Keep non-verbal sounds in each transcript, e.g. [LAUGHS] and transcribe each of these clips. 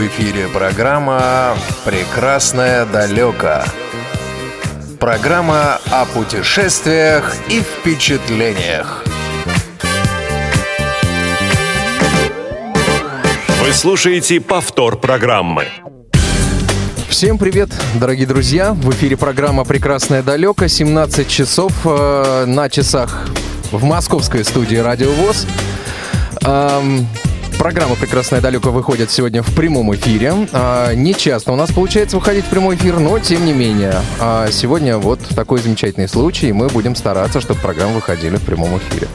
в эфире программа «Прекрасное далеко». Программа о путешествиях и впечатлениях. Вы слушаете повтор программы. Всем привет, дорогие друзья! В эфире программа «Прекрасное далеко». 17 часов э, на часах в московской студии «Радио ВОЗ». Эм, Программа «Прекрасное далеко» выходит сегодня в прямом эфире. А, не часто у нас получается выходить в прямой эфир, но тем не менее. А сегодня вот такой замечательный случай, и мы будем стараться, чтобы программы выходили в прямом эфире.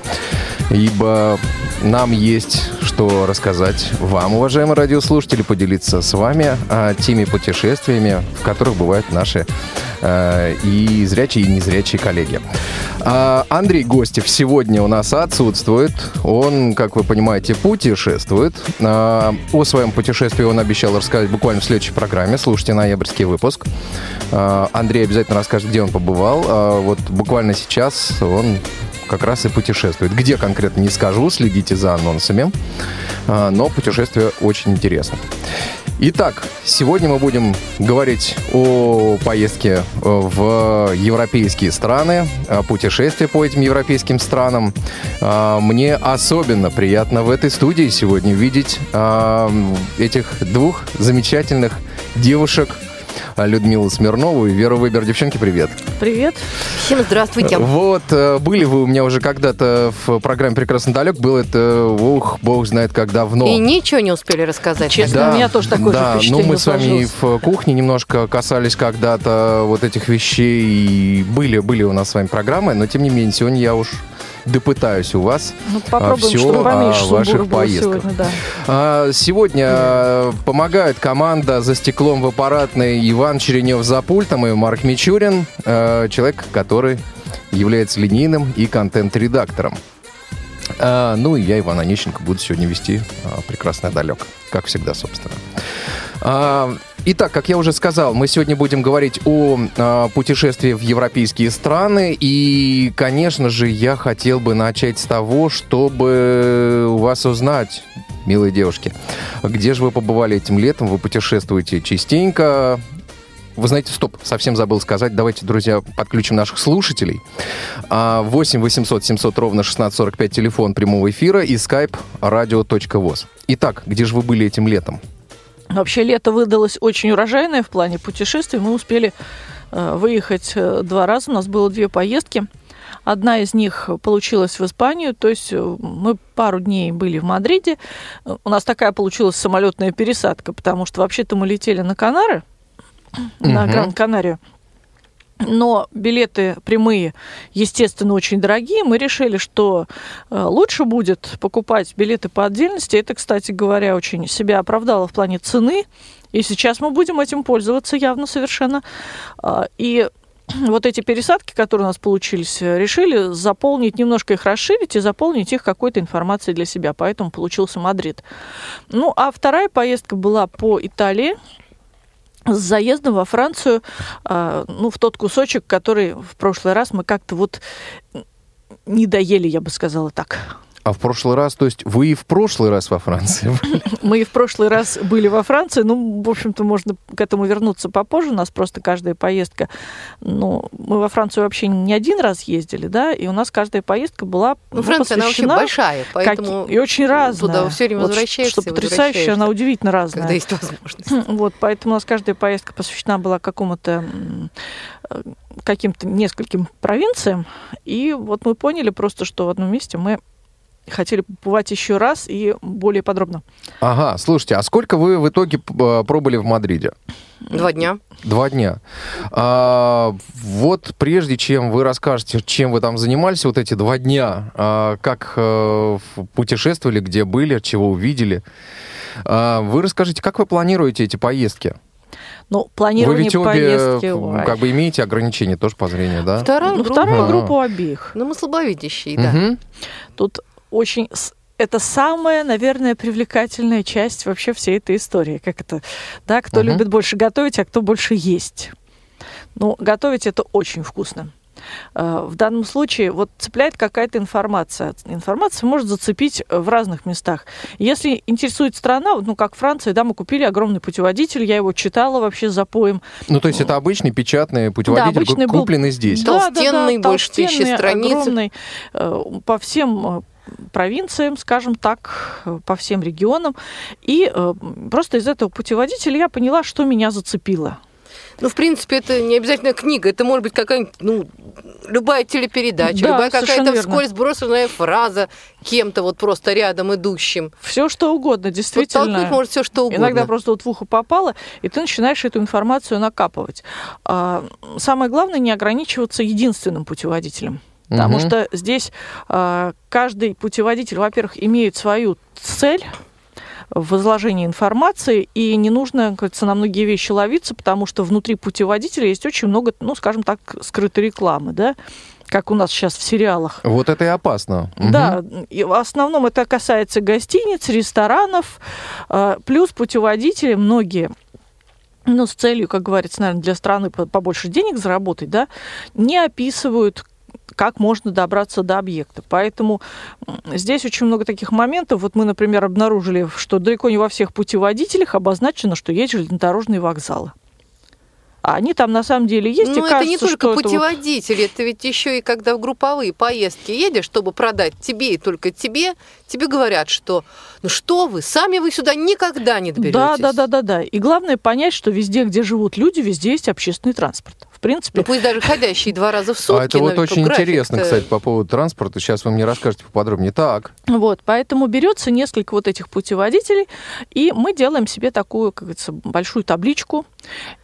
Ибо нам есть что рассказать вам, уважаемые радиослушатели, поделиться с вами а, теми путешествиями, в которых бывают наши а, и зрячие, и незрячие коллеги. А, Андрей Гостев сегодня у нас отсутствует. Он, как вы понимаете, путешествует. А, о своем путешествии он обещал рассказать буквально в следующей программе. Слушайте ноябрьский выпуск. А, Андрей обязательно расскажет, где он побывал. А, вот буквально сейчас он как раз и путешествует. Где конкретно не скажу, следите за анонсами. А, но путешествие очень интересно. Итак, сегодня мы будем говорить о поездке э, в европейские страны, о путешествии по этим европейским странам. А, мне особенно приятно в этой студии сегодня видеть а, этих двух замечательных девушек, Людмилу Смирнову и Веру Выбер. Девчонки, привет. Привет. Всем здравствуйте. Вот, э, были вы у меня уже когда-то в программе «Прекрасно далек». Было это, ух, бог знает как давно. И ничего не успели рассказать. Честно, да, у меня тоже такое да, же впечатление ну мы с вами в кухне немножко касались когда-то вот этих вещей. И были, были у нас с вами программы, но тем не менее, сегодня я уж допытаюсь у вас Ну, попробуем, все о ваших поездках. сегодня, да. А, Сегодня э, помогает команда за стеклом в аппаратной Иван Черенев за пультом и Марк Мичурин, э, человек, который является линейным и контент-редактором. А, Ну и я, Иван Онищенко, буду сегодня вести а, «Прекрасное далек», как всегда, собственно. Итак, как я уже сказал, мы сегодня будем говорить о путешествии в европейские страны. И, конечно же, я хотел бы начать с того, чтобы у вас узнать, милые девушки, где же вы побывали этим летом? Вы путешествуете частенько. Вы знаете, стоп, совсем забыл сказать. Давайте, друзья, подключим наших слушателей. А, 8 800 700 ровно 1645 телефон прямого эфира и skype radio.voz. Итак, где же вы были этим летом? Вообще лето выдалось очень урожайное в плане путешествий. Мы успели э, выехать э, два раза. У нас было две поездки. Одна из них получилась в Испанию, то есть э, мы пару дней были в Мадриде. У нас такая получилась самолетная пересадка, потому что вообще-то мы летели на Канары, на. Гран-Канарию. Но билеты прямые, естественно, очень дорогие. Мы решили, что э, лучше будет покупать билеты по отдельности. Это, кстати говоря, очень себя оправдало в плане цены. И сейчас мы будем этим пользоваться явно совершенно. А, И [CLEARS THROAT] вот эти пересадки, которые у нас получились, э, решили заполнить, немножко их расширить и заполнить их какой-то информацией для себя. Поэтому получился Мадрид. Ну, а вторая поездка была по Италии с заездом во Францию, а, ну, в тот кусочек, который в прошлый раз мы как-то вот не доели, я бы сказала так. А в прошлый раз, то есть вы и в прошлый раз во Франции были? [LAUGHS] Мы и в прошлый раз были во Франции, ну, в общем-то, можно к этому вернуться попозже, у нас просто каждая поездка, ну, мы во Францию вообще не один раз ездили, да, и у нас каждая поездка была Ну, Франция, она посвящена большая, поэтому как- и очень разная. туда все время Вот возвращаешься Что потрясающе, она удивительно разная. когда есть возможность. [LAUGHS] Вот, поэтому у нас каждая поездка посвящена была какому-то э, каким-то нескольким провинциям. И вот мы поняли просто, что в одном месте мы хотели побывать еще раз и более подробно. Ага, слушайте, а сколько вы в итоге э, пробыли в Мадриде? Два дня. Два дня. А, вот прежде чем вы расскажете, чем вы там занимались вот эти два дня, а, как в- путешествовали, где были, чего увидели, а, вы расскажите, как вы планируете эти поездки? Ну, Вы планирование ведь обе поездки... как бы имеете ограничения тоже по зрению, да? Вторая Ну, группа. вторая группа обеих. Ну, мы слабовидящие, да. Мгм. Тут очень... Это самая, наверное, привлекательная часть вообще всей этой истории. Как это, да, кто Мгм. любит больше готовить, а кто больше есть. Ну, готовить это очень вкусно. Э, в данном случае вот цепляет какая-то информация. Информация может зацепить в разных местах. Если интересует страна, ну, как Франция, да, мы купили огромный путеводитель, я его читала вообще за поем. Ну, то есть это обычный печатный путеводитель, Да, обычный был- купленный здесь. Да, Толстенный, да, да, больше тысячи толстенный, страниц. огромный, э, по всем э, провинциям, скажем так, по всем регионам. И э, просто из этого путеводителя я поняла, что меня зацепило. Ну, в принципе, это не обязательно книга, это может быть какая-нибудь, ну, любая телепередача, Да, любая какая-то вскользь брошенная фраза кем-то вот просто рядом идущим. Все что угодно, действительно. Подтолкнуть может все что угодно. Иногда просто вот в ухо попало, и ты начинаешь эту информацию накапывать. А, самое главное не ограничиваться единственным путеводителем. Потому Мгм. что здесь а, каждый путеводитель, во-первых, имеет свою цель в изложении информации, и не нужно, говорится, на многие вещи ловиться, потому что внутри путеводителя есть очень много, ну, скажем так, скрытой рекламы, да, как у нас сейчас в сериалах. Вот это и опасно. Да, и в основном это касается гостиниц, ресторанов, э, плюс путеводители многие ну, с целью, как говорится, наверное, для страны по- побольше денег заработать, да, не описывают, как можно добраться до объекта. Поэтому здесь очень много таких моментов. Вот мы, например, обнаружили, что далеко не во всех путеводителях обозначено, что есть железнодорожные вокзалы. А они там на самом деле есть, Ну, это не только что это вот- путеводители, это ведь еще и когда в групповые поездки едешь, чтобы продать тебе и только тебе, тебе говорят, что ну что вы, сами вы сюда никогда не доберетесь. Да, да, да, да, да. И главное понять, что везде, где живут люди, везде есть общественный транспорт. В принципе, Ну, пусть даже ходящие два раза в сутки. А это вот очень интересно, кстати, по поводу транспорта. Сейчас вы мне расскажете поподробнее. Так, вот, поэтому берется несколько вот этих путеводителей, и мы делаем себе такую, как говорится, большую табличку,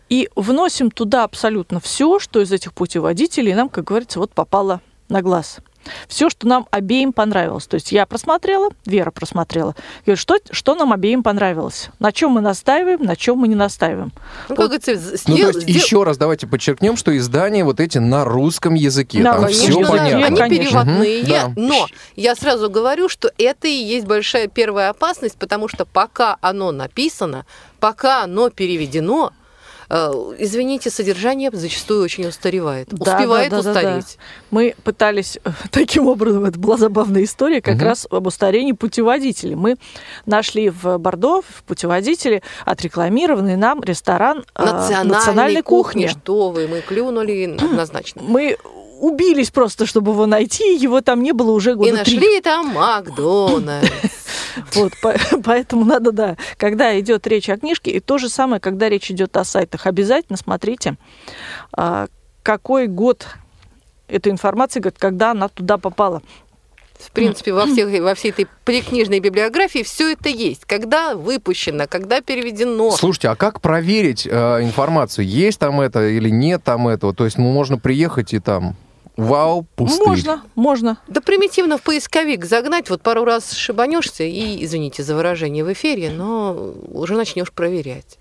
и вносим туда абсолютно все, что из этих путеводителей нам, как говорится, вот попало на глаз. Все, что нам обеим понравилось. То есть я просмотрела, Вера просмотрела. Говорит, что, что нам обеим понравилось? На чем мы настаиваем, на чем мы не настаиваем. Ну, как говорится, з- ну сдел- то есть сдел- еще раз давайте подчеркнем, что издания вот эти на русском языке. Да, Там конечно, все да, понятно. Они Конечно. переводные, Мгм, да. но я сразу говорю, что это и есть большая первая опасность, потому что пока оно написано, пока оно переведено, извините, содержание зачастую очень устаревает. Да, Успевает да, да, да, да. устареть. Мы пытались э, [LAUGHS] таким образом, это была забавная история, как Мгм. раз об устарении путеводителей. Мы нашли в Бордо в путеводителе отрекламированный нам ресторан э, Национальной, национальной кухни. кухни. Что вы, мы клюнули [CLEARS THROAT] однозначно. Мы убились просто, чтобы его найти, его там не было уже И года три. нашли там Макдональдс. [CLEARS THROAT] Вот, по- [LAUGHS] поэтому надо, да, когда идет речь о книжке, и то же самое, когда речь идет о сайтах, обязательно смотрите, а, какой год этой информации, говорит, когда она туда попала. В принципе, во, всех, во всей этой прикнижной библиографии все это есть. Когда выпущено, когда переведено. Слушайте, а как проверить э, информацию? Есть там это или нет там этого? То есть ну, можно приехать и там, вау, пустырь. Можно, можно. Да примитивно в поисковик загнать, вот пару раз шибанешься и, извините за выражение в эфире, но уже начнешь проверять.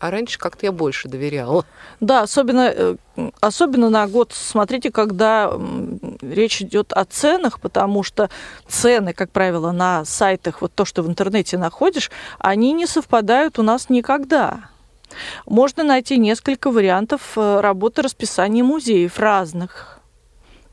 А раньше как-то я больше доверяла. Да, особенно, э, особенно на год смотрите, когда речь идет о ценах, потому что цены, как правило, на сайтах, вот то, что в интернете находишь, они не совпадают у нас никогда. Можно найти несколько вариантов э, работы расписания музеев разных.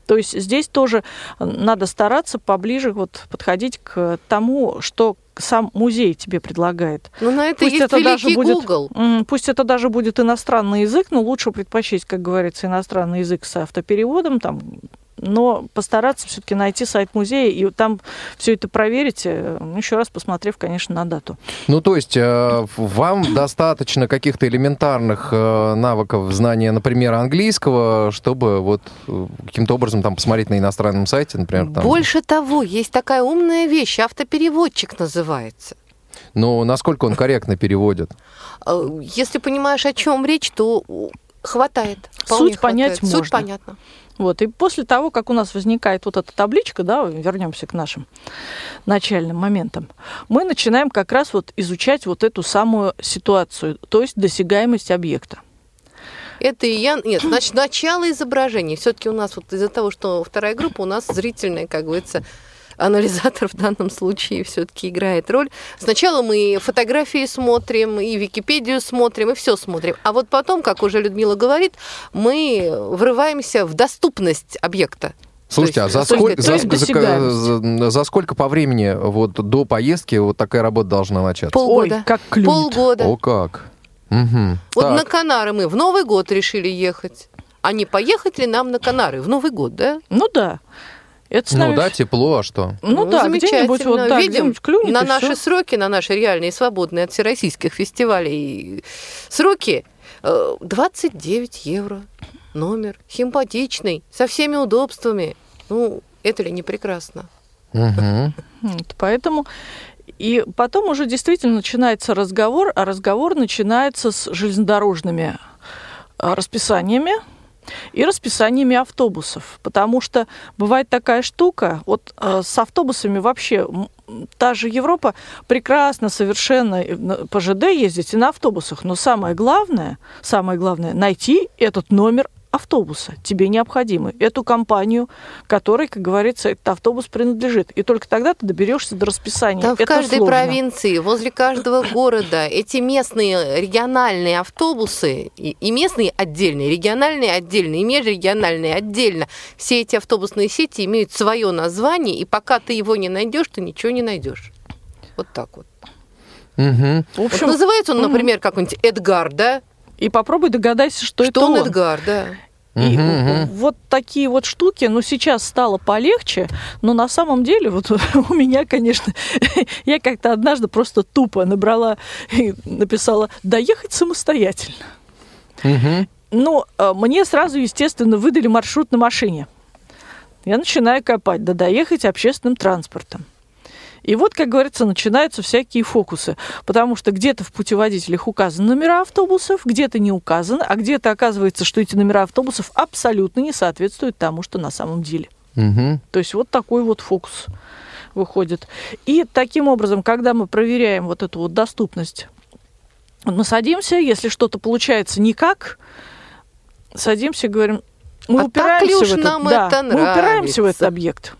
То есть здесь тоже надо стараться поближе вот подходить к тому, что сам музей тебе предлагает. Ну, на это Пусть есть это даже будет- Google. Пусть это даже будет иностранный язык, но лучше предпочесть, как говорится, иностранный язык с автопереводом, там, но постараться все-таки найти сайт музея и там все это проверить, э, еще раз посмотрев, конечно, на дату. Ну, то есть э, вам достаточно каких-то элементарных э, навыков знания, например, английского, чтобы вот каким-то образом там посмотреть на иностранном сайте, например, там. Больше того, есть такая умная вещь, автопереводчик называется. Но насколько он корректно переводит? Если понимаешь, о чем речь, то хватает. Суть понять. Суть можно. понятно. Вот. И после того, как у нас возникает вот эта табличка, да, вернемся к нашим начальным моментам, мы начинаем как раз вот изучать вот эту самую ситуацию, то есть досягаемость объекта. Это и я... Нет, значит, начало изображения. Все-таки у нас вот из-за того, что вторая группа, у нас зрительная, как говорится, анализатор [LAUGHS] в данном случае все-таки играет роль. Сначала мы фотографии смотрим, и Википедию смотрим, и все смотрим. А вот потом, как уже Людмила говорит, мы врываемся в доступность объекта. Слушайте, а за, есть, сколь- то за, есть ск- досягаемость. за- за сколько по времени вот до поездки вот такая работа должна начаться? Полгода. Ой, как клюнет. Полгода. О как. Мгм. Вот Так. на Канары мы в Новый год решили ехать. А не поехать ли нам на Канары в Новый год, да? Ну да. Это с Ну нами... да, тепло, а что? Ну, да, где-нибудь вот так, Видим клюнет, на наши всё. сроки, на наши реальные свободные от всероссийских фестивалей сроки э, 29 евро номер, симпатичный, со всеми удобствами. Ну, это ли не прекрасно? Вот, Поэтому и потом уже действительно начинается разговор, а разговор начинается с железнодорожными а, расписаниями и расписаниями автобусов. Потому что бывает такая штука, вот а, с автобусами вообще та же Европа прекрасно совершенно э, по ЖД ездить и на автобусах. Но самое главное, самое главное, найти этот номер автобуса тебе необходимый, эту компанию, которой, как говорится, этот автобус принадлежит. И только тогда ты доберешься до расписания. Там в Это каждой сложно. провинции, возле каждого [LAUGHS] города эти местные региональные автобусы, и, и местные отдельные, региональные отдельные, и межрегиональные отдельно, все эти автобусные сети имеют свое название, и пока ты его не найдешь, ты ничего не найдешь. Вот так вот. Мгм. В Вот общем, называется он, например, какой-нибудь Эдгар, да? И попробуй догадайся, что, это Что он он. Эдгар, да? И мгм. вот такие вот штуки, ну, сейчас стало полегче, но на самом деле вот [LAUGHS] у меня, конечно, [LAUGHS] я как-то однажды просто тупо набрала и написала «доехать самостоятельно». Мгм. Ну, э, мне сразу, естественно, выдали маршрут на машине. Я начинаю копать, да доехать общественным транспортом. И вот, как говорится, начинаются всякие фокусы, потому что где-то в путеводителях указаны номера автобусов, где-то не указаны, а где-то оказывается, что эти номера автобусов абсолютно не соответствуют тому, что на самом деле. Мгм. То есть вот такой вот фокус выходит. И таким образом, когда мы проверяем вот эту вот доступность, мы садимся, если что-то получается никак, садимся и говорим, мы А так упираемся ли уж в этот, нам да, это мы упираемся в этот нравится? объект.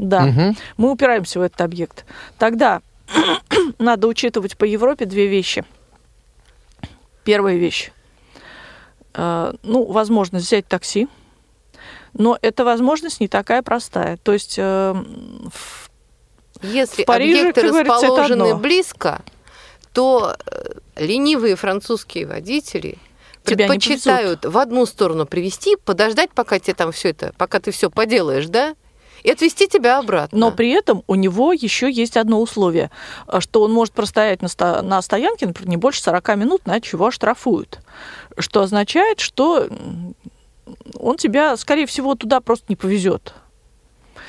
Да, Мгм. мы упираемся в этот объект. Тогда [CLEARS THROAT] надо учитывать по Европе две вещи. Первая вещь. Э, Ну, возможность взять такси, но эта возможность не такая простая. То есть э, в- Если В Париже, объекты расположены одно. близко, то э, ленивые французские водители Тебя предпочитают в одну сторону привести, подождать, пока тебе там все это, пока ты все поделаешь, да, и отвезти тебя обратно. Но при этом у него еще есть одно условие, а, что он может простоять на, ста- на стоянке, например, не больше 40 минут, на чего оштрафуют. Что означает, что он тебя, скорее всего, туда просто не повезет.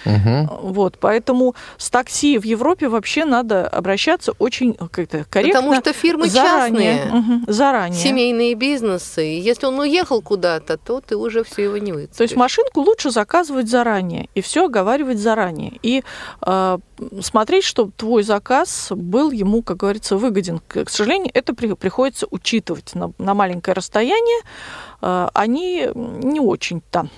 Мгм. Вот, поэтому с такси в Европе вообще надо обращаться очень как-то корректно. Потому что фирмы заранее. частные, Мгм, заранее. семейные бизнесы. Если он уехал куда-то, то ты уже все его не выцепишь. То есть машинку лучше заказывать заранее и все оговаривать заранее. И э, смотреть, чтобы твой заказ был ему, как говорится, выгоден. К, сожалению, это при- приходится учитывать на, на маленькое расстояние. Э, они не очень там.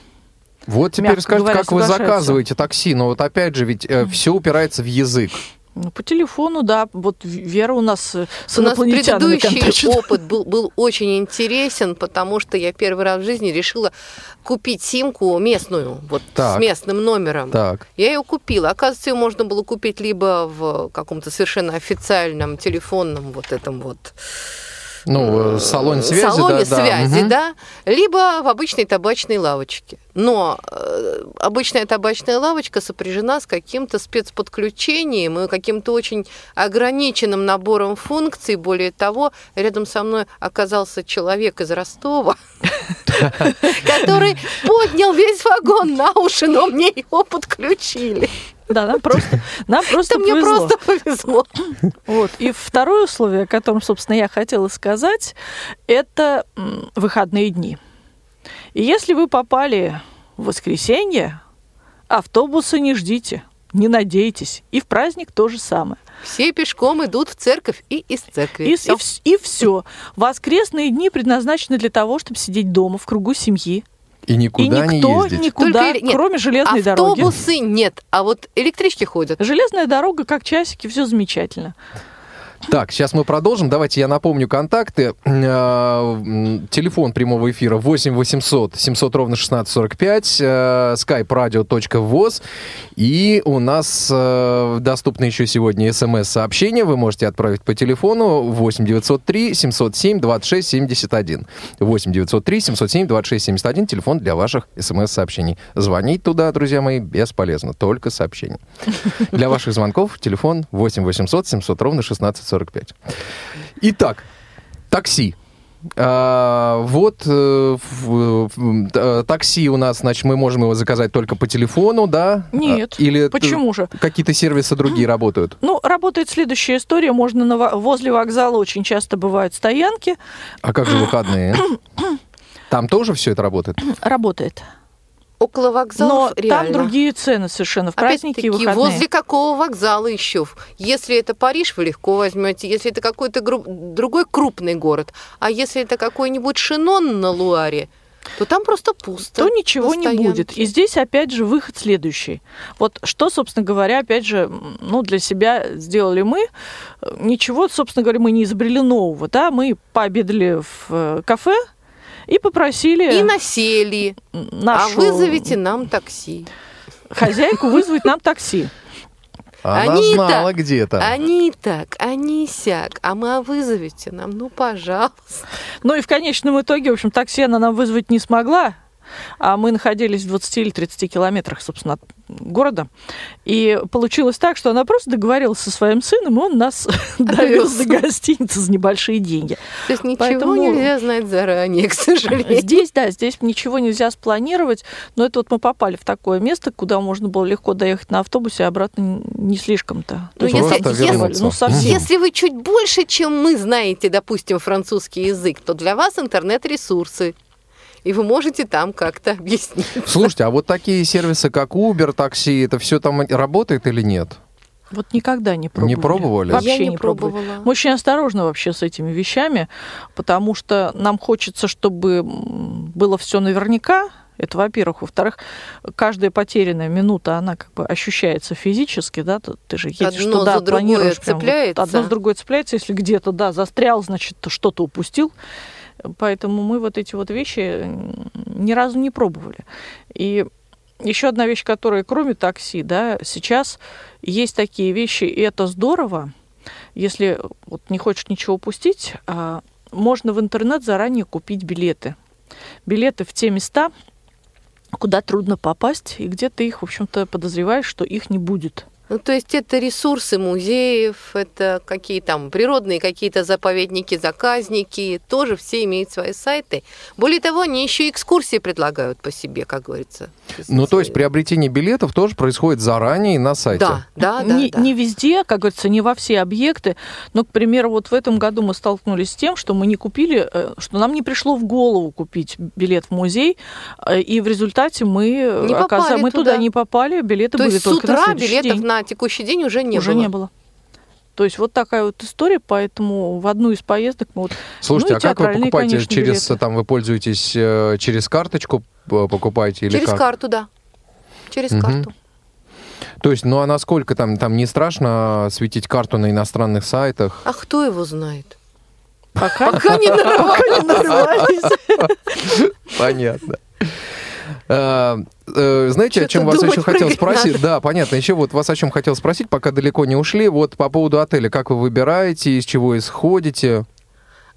Вот теперь скажите, говоря, как вы заказываете такси? Но вот опять же, ведь все упирается в язык. Ну, по телефону, да. Вот Вера у нас э, с У нас предыдущий контачит. [LAUGHS] опыт был, был очень интересен, потому что я первый раз в жизни решила купить симку местную, вот Так. с местным номером. Так. Я ее купила. Оказывается, ее можно было купить либо в каком-то совершенно официальном телефонном вот этом вот Ну, э, салоне связи, салоне да, да. связи, Мгм. да, либо в обычной табачной лавочке. Но э, обычная табачная лавочка сопряжена с каким-то спецподключением и каким-то очень ограниченным набором функций. Более того, рядом со мной оказался человек из Ростова, [LAUGHS] который поднял весь вагон на уши, но мне его подключили. Да, нам просто, нам просто Это мне повезло. просто повезло. Вот. И второе условие, о котором, собственно, я хотела сказать, это выходные дни. И если вы попали в воскресенье, автобуса не ждите, не надейтесь. И в праздник то же самое. Все пешком идут в церковь и из церкви. И, Всё. и, все. Воскресные дни предназначены для того, чтобы сидеть дома в кругу семьи, И никуда и не никто ездить. никуда, Только- нет, кроме железной дороги. Автобусы нет, а вот электрички ходят. Железная дорога, как часики, все замечательно. Так, сейчас мы продолжим. Давайте я напомню контакты. Э, Телефон прямого эфира 8 800 700 ровно 1645, э, skype radio.voz. И у нас э, доступны еще сегодня смс-сообщения. Вы можете отправить по телефону 8 903 707 26 71. 8 903 707 26 71. Телефон для ваших смс-сообщений. Звонить туда, друзья мои, бесполезно. Только сообщения. Для ваших звонков телефон 8 800 700 ровно 1645. Итак, такси. А, вот э, в- в- э, такси у нас, значит, мы можем его заказать только по телефону, да? Нет. А, Или Почему же? какие-то сервисы другие работают? Ну, работает следующая история. Можно на во- возле вокзала очень часто бывают стоянки. А как же выходные? [CLEARS THROAT] Там тоже все это работает? Работает. Около Но вокзалов реально. там другие цены совершенно в праздники и выходные. возле какого вокзала еще? Если это Париж, вы легко возьмете. Если это какой-то гру- другой крупный город, а если это какой-нибудь Шинон на Луаре, то там просто пусто. то ничего не будет. И здесь, опять же, выход следующий. Вот что, собственно говоря, опять же, ну, для себя сделали мы. Ничего, собственно говоря, мы не изобрели нового. Да? Мы пообедали в э, кафе и попросили И насели. нашу А вызовите нам такси. хозяйку вызвать нам такси. Она Они знала так, где-то. Они так, они сяк. А мы а вызовите нам, ну, пожалуйста. Ну и в конечном итоге, в общем, такси она нам вызвать не смогла. А мы находились в 20 или 30 километрах, собственно, от города. И получилось так, что она просто договорилась со своим сыном, и он нас [LAUGHS] довез до гостиницы за небольшие деньги. То есть ничего Поэтому- нельзя знать заранее, к сожалению. Здесь, да, здесь ничего нельзя спланировать, но это вот мы попали в такое место, куда можно было легко доехать на автобусе, а обратно не слишком-то. Ну, То есть если- если- ну, совсем. Если вы чуть больше, чем мы знаете, допустим, французский язык, то для вас интернет-ресурсы. И вы можете там как-то объяснить. Слушайте, а вот такие сервисы, как Uber, такси, это все там работает или нет? Вот никогда не пробовали. Не пробовали? Вообще Я не не пробовали. пробовала. Мы очень осторожны вообще с этими вещами, потому что нам хочется, чтобы было все наверняка. Это, во-первых. Во-вторых, каждая потерянная минута, она как бы ощущается физически, да, ты, же едешь Одно туда, за другое планируешь прям вот цепляется. одно с другой цепляется, если где-то, да, застрял, значит, ты что-то упустил. Поэтому мы вот эти вот вещи м, ни разу не пробовали. И еще одна вещь, которая кроме такси, да, сейчас есть такие вещи, и это здорово. Если вот не хочешь ничего упустить, а, можно в интернет заранее купить билеты. Билеты в те места, куда трудно попасть, и где ты их, в общем-то, подозреваешь, что их не будет. Ну, то есть это ресурсы музеев, это какие там природные какие-то заповедники, заказники, тоже все имеют свои сайты. Более того, они еще экскурсии предлагают по себе, как говорится. Ну, то есть приобретение билетов тоже происходит заранее на сайте. Да, да, да. не, да. не везде, как говорится, не во все объекты, но, к примеру, вот в этом году мы столкнулись с тем, что мы не купили, э, что нам не пришло в голову купить билет в музей, э, и в результате мы, оказа- мы туда. туда. не попали, билеты То были есть с только на утра следующий билетов день. на текущий день уже не уже было. не было. То есть вот такая вот история, поэтому в одну из поездок мы вот... Слушайте, Ну а как вы покупаете? конечно, через, билеты. там, вы пользуетесь э, через карточку, э, покупаете или Через как? карту, да. Через Мгм. карту. То есть, ну а насколько там, там не страшно светить карту на иностранных сайтах? А кто его знает? Пока, Пока не [LAUGHS] нарывались. Понятно. Э, э, Знаете, о чем вас еще хотел спросить? надо. Да, понятно. Еще вот вас о чем хотел спросить, пока далеко не ушли. Вот по поводу отеля. Как вы выбираете, из чего исходите?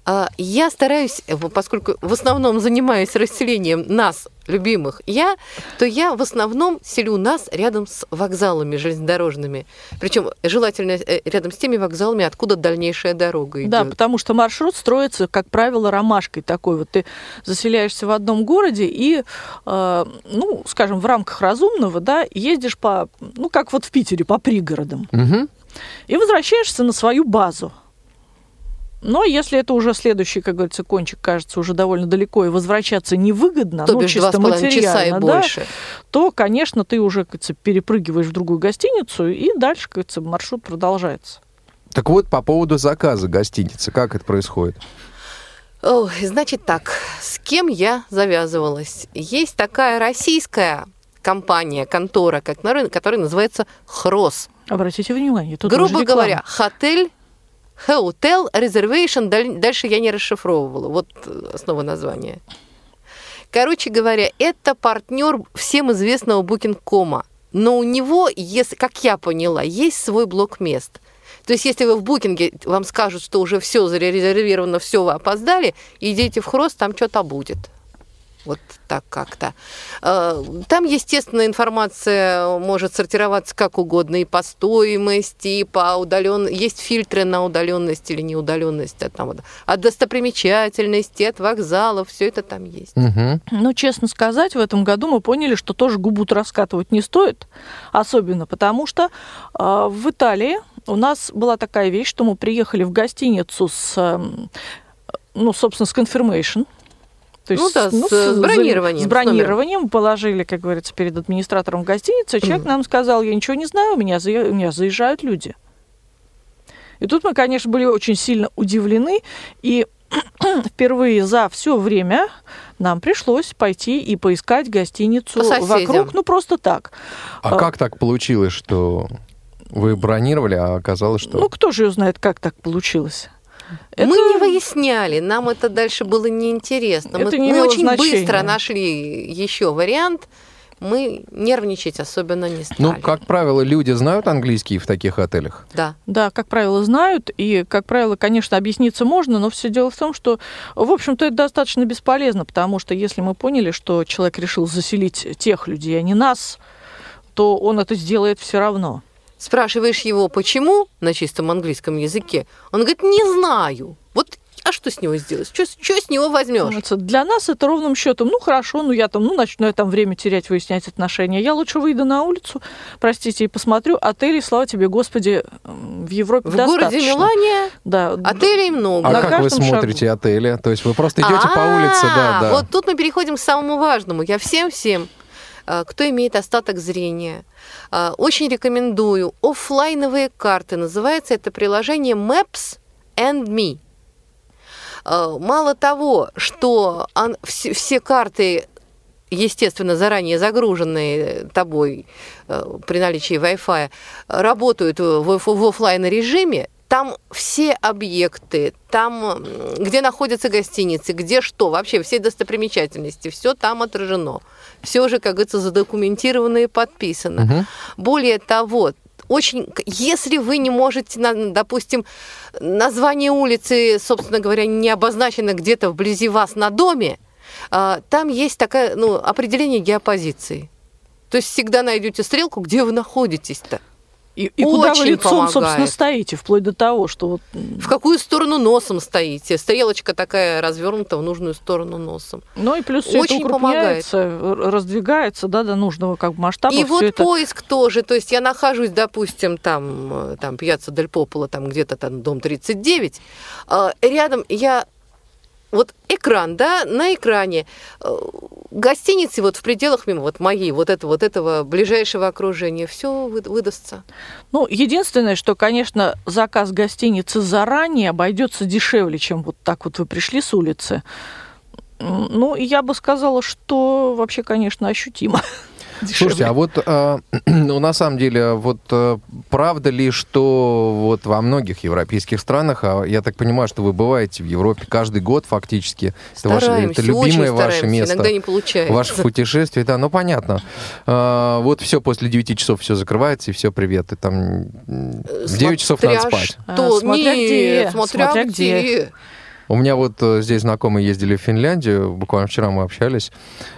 А, Я стараюсь, э, поскольку в основном занимаюсь расселением нас, любимых, я, то я в основном селю нас рядом с вокзалами железнодорожными. Причем желательно э, рядом с теми вокзалами, откуда дальнейшая дорога идет. Да, потому что маршрут строится, как правило, ромашкой такой. Вот ты заселяешься в одном городе и, э, ну, скажем, в рамках разумного, да, ездишь по, ну, как вот в Питере, по пригородам. Мгм. И возвращаешься на свою базу. Но если это уже следующий, как говорится, кончик кажется уже довольно далеко, и возвращаться невыгодно, То ну, бишь чисто часа и материально, да, больше. то, конечно, ты уже, как говорится, перепрыгиваешь в другую гостиницу, и дальше, как говорится, маршрут продолжается. Так вот, по поводу заказа гостиницы, как это происходит? Ой, значит так, с кем я завязывалась? Есть такая российская компания, контора, как на рынке, которая называется «Хрос». Обратите внимание, тут Грубо говоря, отель, hotel, reservation, даль- дальше я не расшифровывала. Вот э, основа названия. Короче говоря, это партнер всем известного Booking.com. Но у него, если, как я поняла, есть свой блок мест. То есть, если вы в букинге вам скажут, что уже все зарезервировано, все вы опоздали, идите в Хрост, там что-то будет. Вот так как-то. Э, Там, естественно, информация может сортироваться как угодно и по стоимости, и по удален... Есть фильтры на удаленность или неудаленность от, там, от достопримечательности, от вокзалов, все это там есть. Мгм. Ну, честно сказать, в этом году мы поняли, что тоже губу раскатывать не стоит, особенно потому что э, в Италии у нас была такая вещь, что мы приехали в гостиницу с, эм, ну, собственно, с confirmation. То Ну да, с, э, за- бронированием, С с бронированием положили, как говорится, перед администратором гостиницы. Человек нам сказал, я ничего не знаю, у меня, у меня заезжают люди. И тут мы, конечно, были очень сильно удивлены. И [CLEARS THROAT] впервые за все время нам пришлось пойти и поискать гостиницу По вокруг, ну просто так. А А- как так получилось, что вы бронировали, а оказалось, что... Ну кто же ее знает, как так получилось? Мы Это- не выясняли, нам это дальше было неинтересно. Это мы, не мы очень значения. быстро нашли еще вариант. Мы нервничать особенно не стали. Ну, как правило, люди знают английский в таких отелях? Да. Да, как правило, знают, и, как правило, конечно, объясниться можно, но все дело в том, что, в общем-то, это достаточно бесполезно, потому что если мы поняли, что человек решил заселить тех людей, а не нас, то он это сделает все равно. Спрашиваешь его, почему на чистом английском языке, он говорит, не знаю. Вот, а что с него сделать? Что, что с него возьмешь? Для нас это ровным счетом, ну хорошо, ну я там, ну начну я там время терять, выяснять отношения. Я лучше выйду на улицу, простите, и посмотрю отели, слава тебе, Господи, в Европе В городе достаточно. Милане Да, отелей много. А На как вы смотрите отели? То есть вы просто идете по А, улице, да, да. Вот тут мы переходим к самому важному. Я всем-всем, кто имеет остаток зрения, э, очень рекомендую оффлайновые карты. Называется это приложение Maps and Me. Э, Мало того, что все, карты естественно, заранее загруженные тобой э, при наличии Wi-Fi, работают в, в, в офлайн режиме, там все объекты, там, где находятся гостиницы, где что, вообще все достопримечательности, все там отражено. Все уже, как говорится, задокументировано и подписано. Мгм. Более того, очень, если вы не можете, допустим, название улицы, собственно говоря, не обозначено где-то вблизи вас на доме, а, там есть такое ну, определение геопозиции. То есть всегда найдете стрелку, где вы находитесь-то. И, и куда вы лицом, собственно, помогает. стоите, вплоть до того, что вот, В какую сторону носом стоите? Стрелочка такая развернута в нужную сторону носом. Ну и плюс все Очень это укрупняется, р- раздвигается, да, до нужного как бы масштаба. И вот это... поиск тоже. То есть я нахожусь, допустим, там, э, там Пьяцца Дель Пополо, там где-то там дом 39. э, Рядом я вот экран, да, на экране э, гостиницы вот в пределах мимо, вот моей, вот этого, вот этого ближайшего окружения, все выдастся. Ну, единственное, что, конечно, заказ гостиницы заранее обойдется дешевле, чем вот так вот вы пришли с улицы. Ну, я бы сказала, что вообще, конечно, ощутимо. [LAUGHS] Слушайте, а вот, э, [CLEARS THROAT] ну, на самом деле, вот э, правда ли, что вот во многих европейских странах, а я так понимаю, что вы бываете в Европе каждый год фактически, это, ваше, Стараемся, это очень любимое ваше стараемся, место, Иногда не получается. ваше путешествие, да, ну, понятно. А, вот все, после 9 часов все закрывается, и все, привет, и там м, в 9 часов надо спать. Что? А, смотря Нет, где, смотря, смотря где. где. У меня вот э, здесь знакомые ездили в Финляндию, буквально вчера мы общались,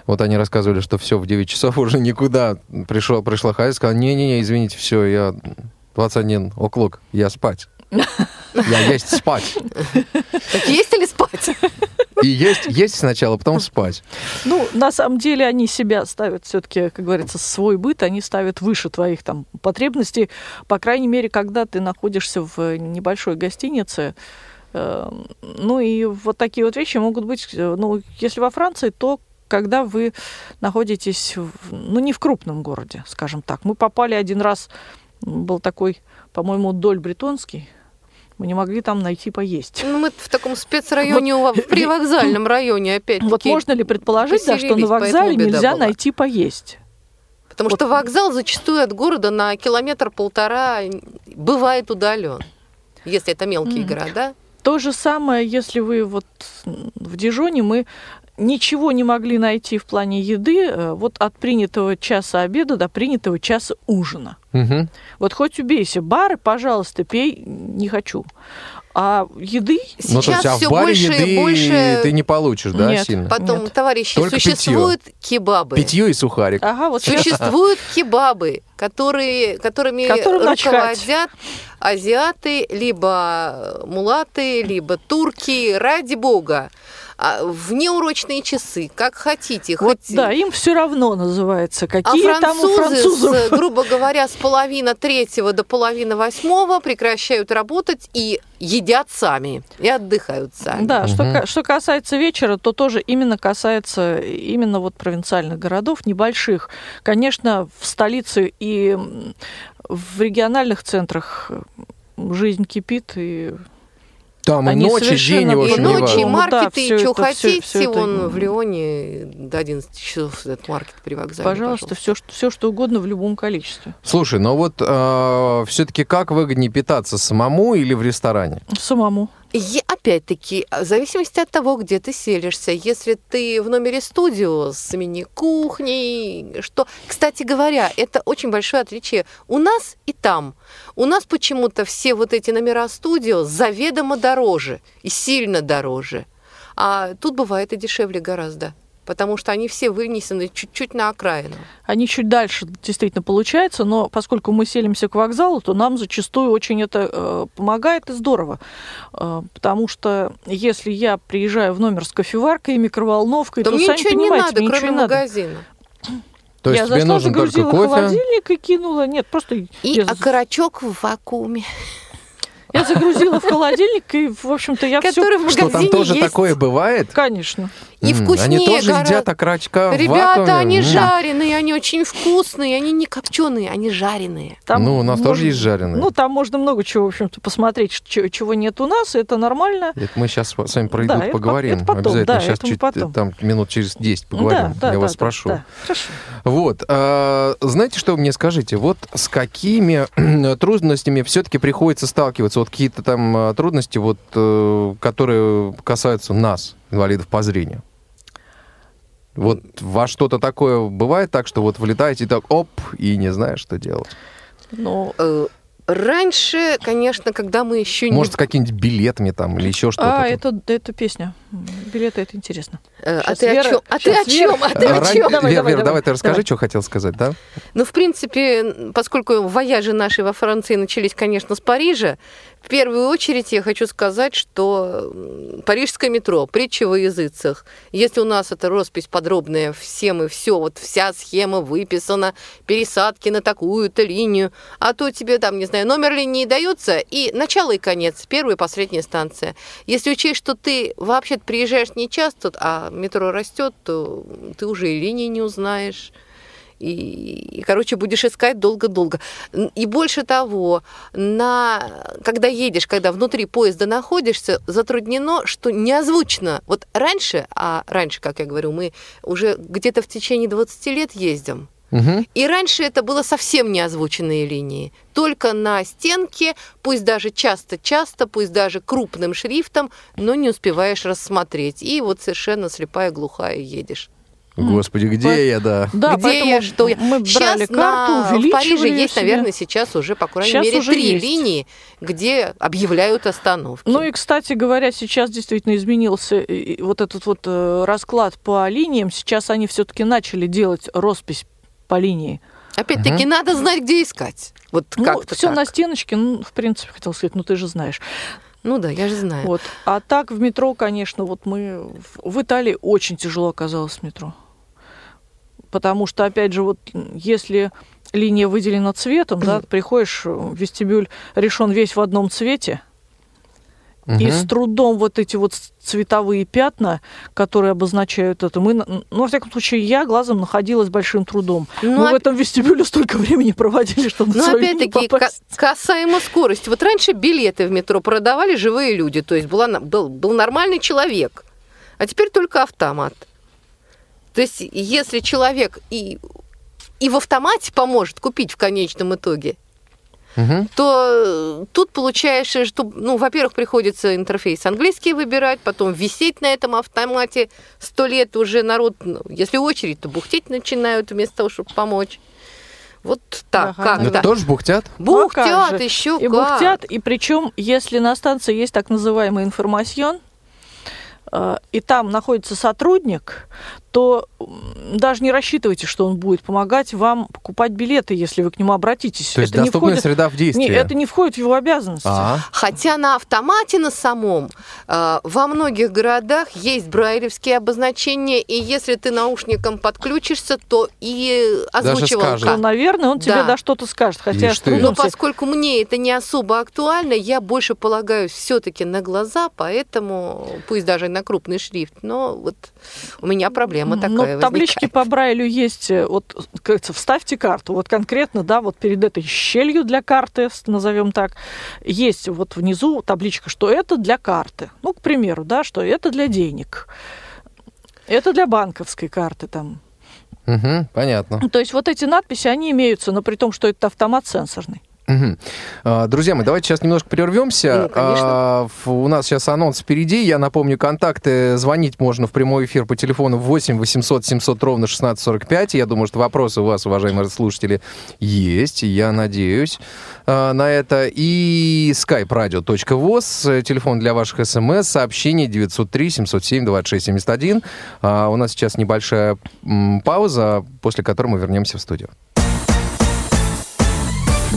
вот они рассказывали, что все, в 9 часов [LAUGHS] уже никуда. Пришел, пришла хозяйка, сказала, не-не-не, извините, все, я 21 оклок, я спать. Я есть спать. Так есть или спать? И есть, есть сначала, потом спать. Ну, на самом деле они себя ставят все-таки, как говорится, свой быт, они ставят выше твоих там потребностей. По крайней мере, когда ты находишься в небольшой гостинице, ну и вот такие вот вещи могут быть, э, ну, если во Франции, то когда вы находитесь, в- ну, не в крупном городе, скажем так. Мы попали один раз, был такой, по-моему, Доль Бретонский, Мы не могли там найти поесть. Ну, мы в таком спецрайоне, у- при вокзальном районе опять Вот можно ли предположить, да, что на вокзале нельзя была. найти поесть? Потому что вокзал зачастую от города на километр-полтора бывает удален. Если это мелкие Мгм. города. То же самое, если вы вот в Дижоне мы ничего не могли найти в плане еды э, вот от принятого часа обеда до принятого часа ужина. Мгм. Вот хоть убейся, бары, пожалуйста, пей, не хочу. А еды Ну, то Сейчас есть, а в все баре больше еды и больше... ты не получишь, да, Нет. сильно? Потом, Нет. товарищи, Только питье. существуют кебабы. Питье и сухарик. Ага, вот сейчас Существуют кебабы, которые, которыми Которым руководят азиаты, либо мулаты, либо турки, ради бога. А В неурочные часы, как хотите. вот хоть- да, им все равно называется. А Какие там у французы, французов? с, [LAUGHS] грубо говоря, с половины третьего до половины восьмого прекращают работать и едят сами, и отдыхают сами. Да, что, Мгм. ка- что касается вечера, то тоже именно касается именно вот провинциальных городов, небольших. Конечно, в столице и в региональных центрах жизнь кипит, и Там и Они и совершенно день, и, в И общем, по-другому. ночи, и. Ну да, маркеты, всё и что это- всё- хотите. всё это- в Лионе до 11 часов этот маркет при вокзале. пожалуйста, все, что, все что угодно в любом количестве. Слушай, но вот все-таки как выгоднее питаться, самому или в ресторане? Самому. И опять-таки, в зависимости от того, где ты селишься, если ты в номере студио с мини-кухней, что, кстати говоря, это очень большое отличие у нас и там. У нас почему-то все вот эти номера студио заведомо дороже и сильно дороже. А тут бывает и дешевле гораздо, потому что они все вынесены чуть-чуть на окраину. Они чуть дальше действительно получается, но поскольку мы селимся к вокзалу, то нам зачастую очень это э, помогает и здорово. Э, потому что если я приезжаю в номер с кофеваркой и микроволновкой, То то, мне сами ничего не понимаете, надо, мне ничего кроме не надо. магазина. То есть я тебе зашла, нужен только загрузила кофе? холодильник и кинула. Нет, просто И я, окорочок в вакууме. я загрузила в холодильник, и, в общем-то, я все... Который в Что там магазине тоже есть. такое бывает? Конечно. И вкуснее Они тоже едят окорочка Ребята, они жареные, они очень вкусные, они не копченые, они жареные. Там Ну, у нас тоже есть жареные. Ну, там можно много чего, в общем-то, посмотреть, чего нет у нас, это нормально. Это мы сейчас с вами про еду поговорим. по- это потом, Обязательно да, сейчас чуть, потом. там минут через 10 поговорим. Да, да, Я да, вас да, спрошу. да. Хорошо. Вот, а, знаете, что вы мне скажите? Вот с какими [CLEARS THROAT] трудностями все-таки приходится сталкиваться? Вот какие-то там а, трудности, вот, э, которые касаются нас, инвалидов по зрению. Вот во что-то такое бывает так, что вот вылетаете и так, оп, и не знаешь, что делать? Ну, Э, Раньше, конечно, когда мы еще Может, с какими-нибудь билетами там или еще что-то? а, это, это песня. Билеты, это интересно. не... А Щас ты о Вера- чем? А ты о Вера- чем? А ты А, о чем? Давай, Вер, давай, Вер, давай давай, ты расскажи, давай. что хотел сказать, да? Ну, в принципе, поскольку вояжи наши во Франции начались, конечно, с Парижа, в первую очередь я хочу сказать, что парижское метро, притча во языцах. Если у нас это роспись подробная, всем и все, вот вся схема выписана, пересадки на такую-то линию, а то тебе там, не знаю, номер линии дается, и начало и конец, первая и последняя станция. Если учесть, что ты вообще приезжаешь не часто, а метро растет, то ты уже и линии не узнаешь. И, и, короче, будешь искать долго-долго. И больше того, на, когда едешь, когда внутри поезда находишься, затруднено, что не озвучено. Вот раньше, а раньше, как я говорю, мы уже где-то в течение 20 лет ездим, Мгм. и раньше это было совсем не озвученные линии. Только на стенке, пусть даже часто-часто, пусть даже крупным шрифтом, но не успеваешь рассмотреть. И вот совершенно слепая, глухая едешь. Господи, где По- я, да? Да, Где я, что я? Мы брали Щас карту, на- в Париже есть, наверное, сейчас уже, по крайней Щас мере, три есть. линии, где объявляют остановки. Ну и, кстати говоря, сейчас действительно изменился и- и вот этот вот э, расклад по линиям. Сейчас они все-таки начали делать роспись по линии. Опять-таки, надо знать, где искать. Вот Ну, как-то все так. на стеночке, ну, в принципе, хотел сказать, ну ты же знаешь. Ну да, я же знаю. Вот. А так в метро, конечно, вот мы в- Италии очень тяжело оказалось в метро. Потому что, опять же, вот если линия выделена цветом, да, приходишь вестибюль, решен весь в одном цвете, И с трудом вот эти вот цветовые пятна, которые обозначают это, мы, ну, во всяком случае, я глазом находила с большим трудом. Ну, мы оп- в этом вестибюле столько времени проводили, чтобы на Ну, свое опять-таки, касаемо скорости. Вот раньше билеты в метро продавали живые люди, то есть была, был, был нормальный человек, а теперь только автомат. То есть если человек и, и в автомате поможет купить в конечном итоге, Мгм. то э, тут получается, что, ну, во-первых, приходится интерфейс английский выбирать, потом висеть на этом автомате сто лет уже народ, ну, если очередь, то бухтеть начинают вместо того, чтобы помочь. Вот так, Ага. как Это то тоже бухтят? Ну, а Бухтят еще И как. бухтят, и причем, если на станции есть так называемый информацион, э, и там находится сотрудник, то даже не рассчитывайте, что он будет помогать вам покупать билеты, если вы к нему обратитесь. То есть это не доступная входит, среда в действии. не, это не входит в его обязанности. А, Хотя на автомате на самом э, во многих городах есть брайлевские обозначения, и если ты наушником подключишься, то и озвучивалка. То, наверное, он тебе Да. да что-то скажет. Хотя Но поскольку мне это не особо актуально, я больше полагаюсь все-таки на глаза, поэтому, пусть даже и на крупный шрифт, но вот у меня проблема Ну, такая таблички возникает. по Брайлю есть. э, Вот, как говорится, вставьте карту. Вот конкретно, да, вот перед этой щелью для карты, назовем так, есть вот внизу табличка, что это для карты. Ну, к примеру, да, что это для денег. Это для банковской карты там. мгм, понятно. То есть вот эти надписи, они имеются, но при том, что это автомат сенсорный. А, Друзья мои, давайте сейчас немножко прервемся. Ну, конечно. А, У нас сейчас анонс впереди. Я напомню, контакты. Звонить можно в прямой эфир по телефону 8 800 700 ровно 1645. Я думаю, что вопросы у вас, уважаемые слушатели, есть. Я надеюсь а, на это. И skype-radio.voz. Телефон для ваших смс. Сообщений 903 707 26 71. А, У нас сейчас небольшая пауза, после которой мы вернемся в студию.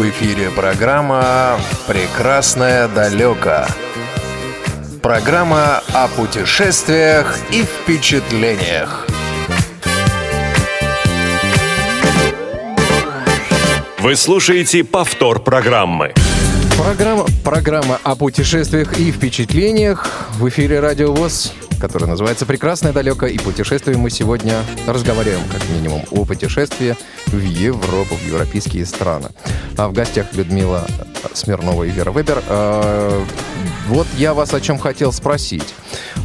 В эфире программа «Прекрасное далеко». Программа о путешествиях и впечатлениях. Вы слушаете повтор программы. Программа, программа о путешествиях и впечатлениях в эфире Радио ВОЗ, которая называется «Прекрасное далеко». И путешествуем мы сегодня, разговариваем как минимум о путешествии в Европу, в европейские страны. А в гостях Людмила Смирнова и Вера Вебер. А, вот я вас о чем хотел спросить.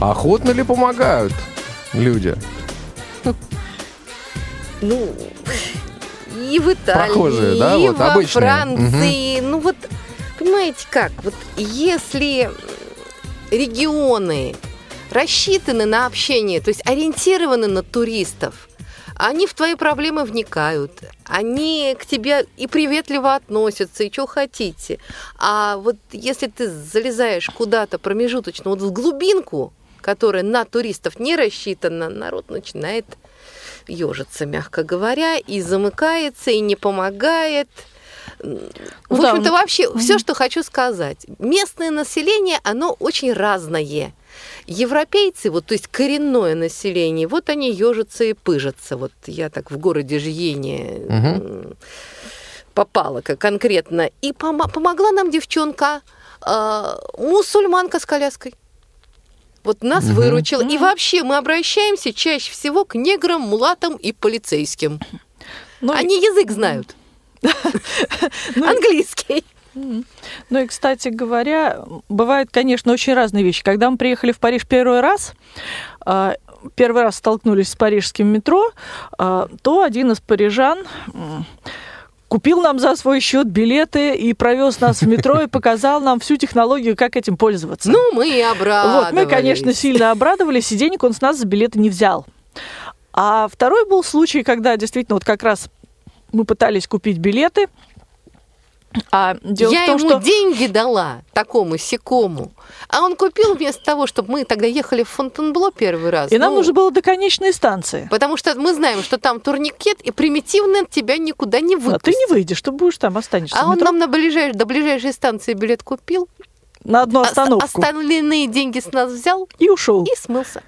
Охотно ли помогают люди? Ну, и в Италии, Прохожие, да, и вот, во обычные. Франции. Ну вот, понимаете как, вот если регионы рассчитаны на общение, то есть ориентированы на туристов, они в твои проблемы вникают, они к тебе и приветливо относятся, и что хотите. А вот если ты залезаешь куда-то промежуточно, вот в глубинку, которая на туристов не рассчитана, народ начинает ежится, мягко говоря, и замыкается, и не помогает. В Ну да, общем-то, вообще, все, что хочу сказать. Местное население, оно очень разное. Европейцы, вот, то есть коренное население, вот они ежатся и пыжатся. Вот я так в городе Жиене м, попала как конкретно. И помо- помогла нам девчонка, а, мусульманка с коляской. Вот нас Мгм. выручила. И вообще мы обращаемся чаще всего к неграм, мулатам и полицейским. Ну, и- Они язык знают. Ну, Английский. Ну и, кстати говоря, бывают, конечно, очень разные вещи. Когда мы приехали в Париж первый раз, а, первый раз столкнулись с парижским метро, а, то один из парижан купил нам за свой счет билеты и провез нас в метро и показал нам всю технологию, как этим пользоваться. Ну, мы и обрадовались. Вот, мы, конечно, сильно обрадовались, и денег он с нас за билеты не взял. А второй был случай, когда действительно вот как раз мы пытались купить билеты, А дело я в том, ему что... деньги дала такому секому, а он купил вместо того, чтобы мы тогда ехали в Фонтенбло первый раз. И нам ну, нужно было до конечной станции. Потому что мы знаем, что там турникет, и примитивно тебя никуда не А выпустят. ты не выйдешь, ты будешь там, останешься А он нам на ближай... до ближайшей станции билет купил, на одну ос- остановку остальные деньги с нас взял и ушел. и смылся.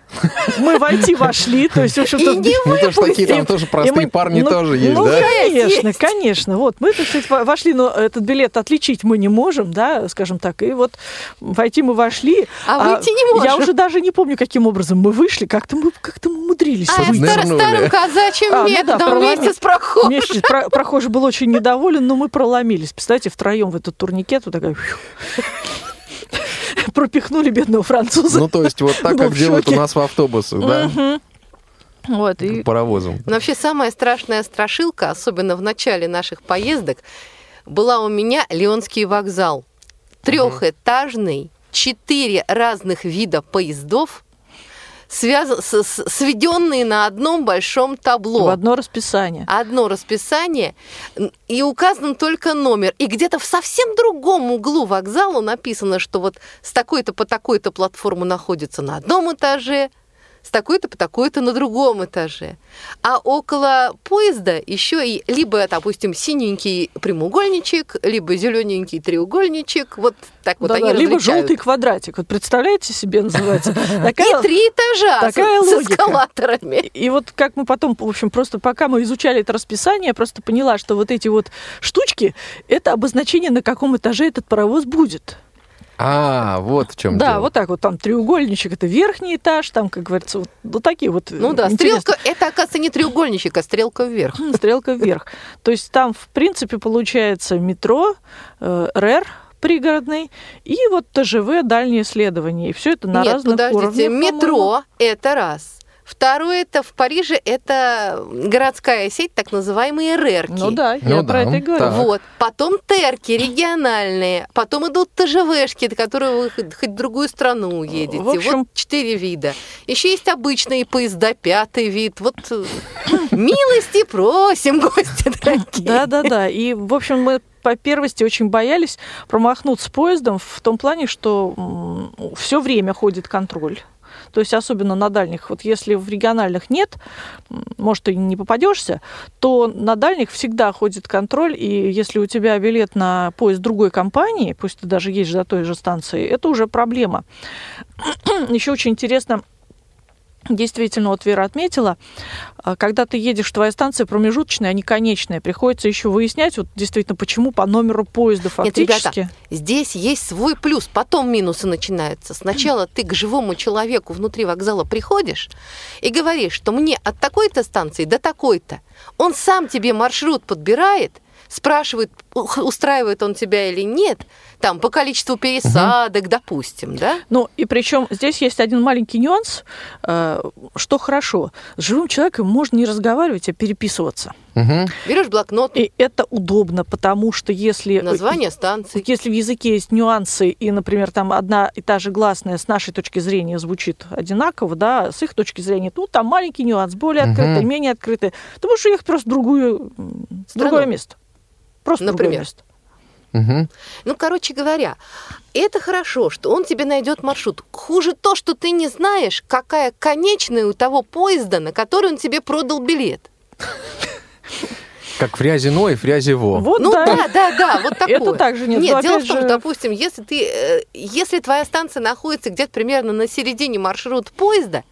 Мы войти вошли, то есть, в общем-то... И не Ну, то, что такие там И- тоже простые мы- парни ну, тоже есть, ну, да? конечно, Есть. конечно. Вот, мы, так сказать, во- вошли, но этот билет отличить мы не можем, да, скажем так. И вот войти мы вошли. А выйти не можем. Я уже даже не помню, каким образом мы вышли. Как-то мы, как-то мы умудрились. А, выйти. стар- Нырнули. старым казачьим А, ну да, методом вместе с проходом. Вместе про- прохожий был очень недоволен, но мы проломились. Представляете, втроем в этот турникет вот такая... [LAUGHS] Пропихнули бедного француза. Ну, то есть вот так, [LAUGHS] как делают у нас в автобусах, да? Вот, и Паровозом. Но вообще самая страшная страшилка, особенно в начале наших поездок, была у меня Леонский вокзал. Трехэтажный, четыре разных вида поездов, связан, с- с- сведенные на одном большом табло. в одно расписание. Одно расписание, и указан только номер. И где-то в совсем другом углу вокзала написано, что вот с такой-то по такой-то платформу находится на одном этаже, с такой-то по такой-то на другом этаже. А около поезда еще и либо, допустим, синенький прямоугольничек, либо зелененький треугольничек. Вот так вот Да-да, они либо различают. желтый квадратик. Вот представляете себе, называется. [LAUGHS] И Такая- три этажа с- такая с, логика. эскалаторами. И вот как мы потом, в общем, просто пока мы изучали это расписание, я просто поняла, что вот эти вот штучки, это обозначение, на каком этаже этот паровоз будет. А, вот в чем да, дело. вот так вот, там треугольничек, это верхний этаж, там, как говорится, вот, вот такие вот. Ну да, интересные. стрелка, это, оказывается, не треугольничек, а стрелка вверх. М, Стрелка вверх. То есть там, в принципе, получается метро, э, РЭР пригородный и вот ТЖВ дальние исследования. И все это на Нет, разных подождите, уровнях. метро это раз. Второе это в Париже это городская сеть, так называемые РЭРки. Ну да, я Ну про да, это и говорю. так. Вот. Потом терки региональные, потом идут ТЖВшки, которые вы хоть хоть в другую страну едете. В общем- Вот четыре вида. Еще есть обычные поезда, пятый вид. Вот э, милости просим, [LAUGHS] гости дорогие. Да, да, да. И, в общем, мы по первости очень боялись промахнуться поездом в том плане, что все время ходит контроль. То есть особенно на дальних, вот если в региональных нет, может, и не попадешься, то на дальних всегда ходит контроль, и если у тебя билет на поезд другой компании, пусть ты даже едешь за той же станцией, это уже проблема. [CLEARS THROAT] Еще очень интересно, Действительно, вот Вера отметила, а, когда ты едешь, твоя станция промежуточная, а не конечная. Приходится еще выяснять, вот действительно, почему по номеру поезда Нет, ребята, фактически. Здесь есть свой плюс, потом минусы начинаются. Сначала ты к живому человеку внутри вокзала приходишь и говоришь, что мне от такой-то станции до такой-то. Он сам тебе маршрут подбирает, спрашивает, устраивает он тебя или нет, там по количеству пересадок, допустим, да? Ну, и причем здесь есть один маленький нюанс, э, что хорошо. С живым человеком можно не разговаривать, а переписываться. Мгм. Берешь блокнот, И это удобно, потому что если... название станции. Если в языке есть нюансы, и, например, там одна и та же гласная с нашей точки зрения звучит одинаково, да, с их точки зрения, ну, там маленький нюанс, более открытый, менее открытый. Ты можешь уехать просто в другую, в другое место. Просто в другое Например. место. Мгм. Ну, короче говоря, это хорошо, что он тебе найдет маршрут. Хуже то, что ты не знаешь, какая конечная у того поезда, на который он тебе продал билет. Как фрязино и фрязево. Вот, Ну да. да, да, да, вот такое. Это также нет. Нет, Но дело в том, же- что, допустим, если ты, э, если твоя станция находится где-то примерно на середине маршрута поезда,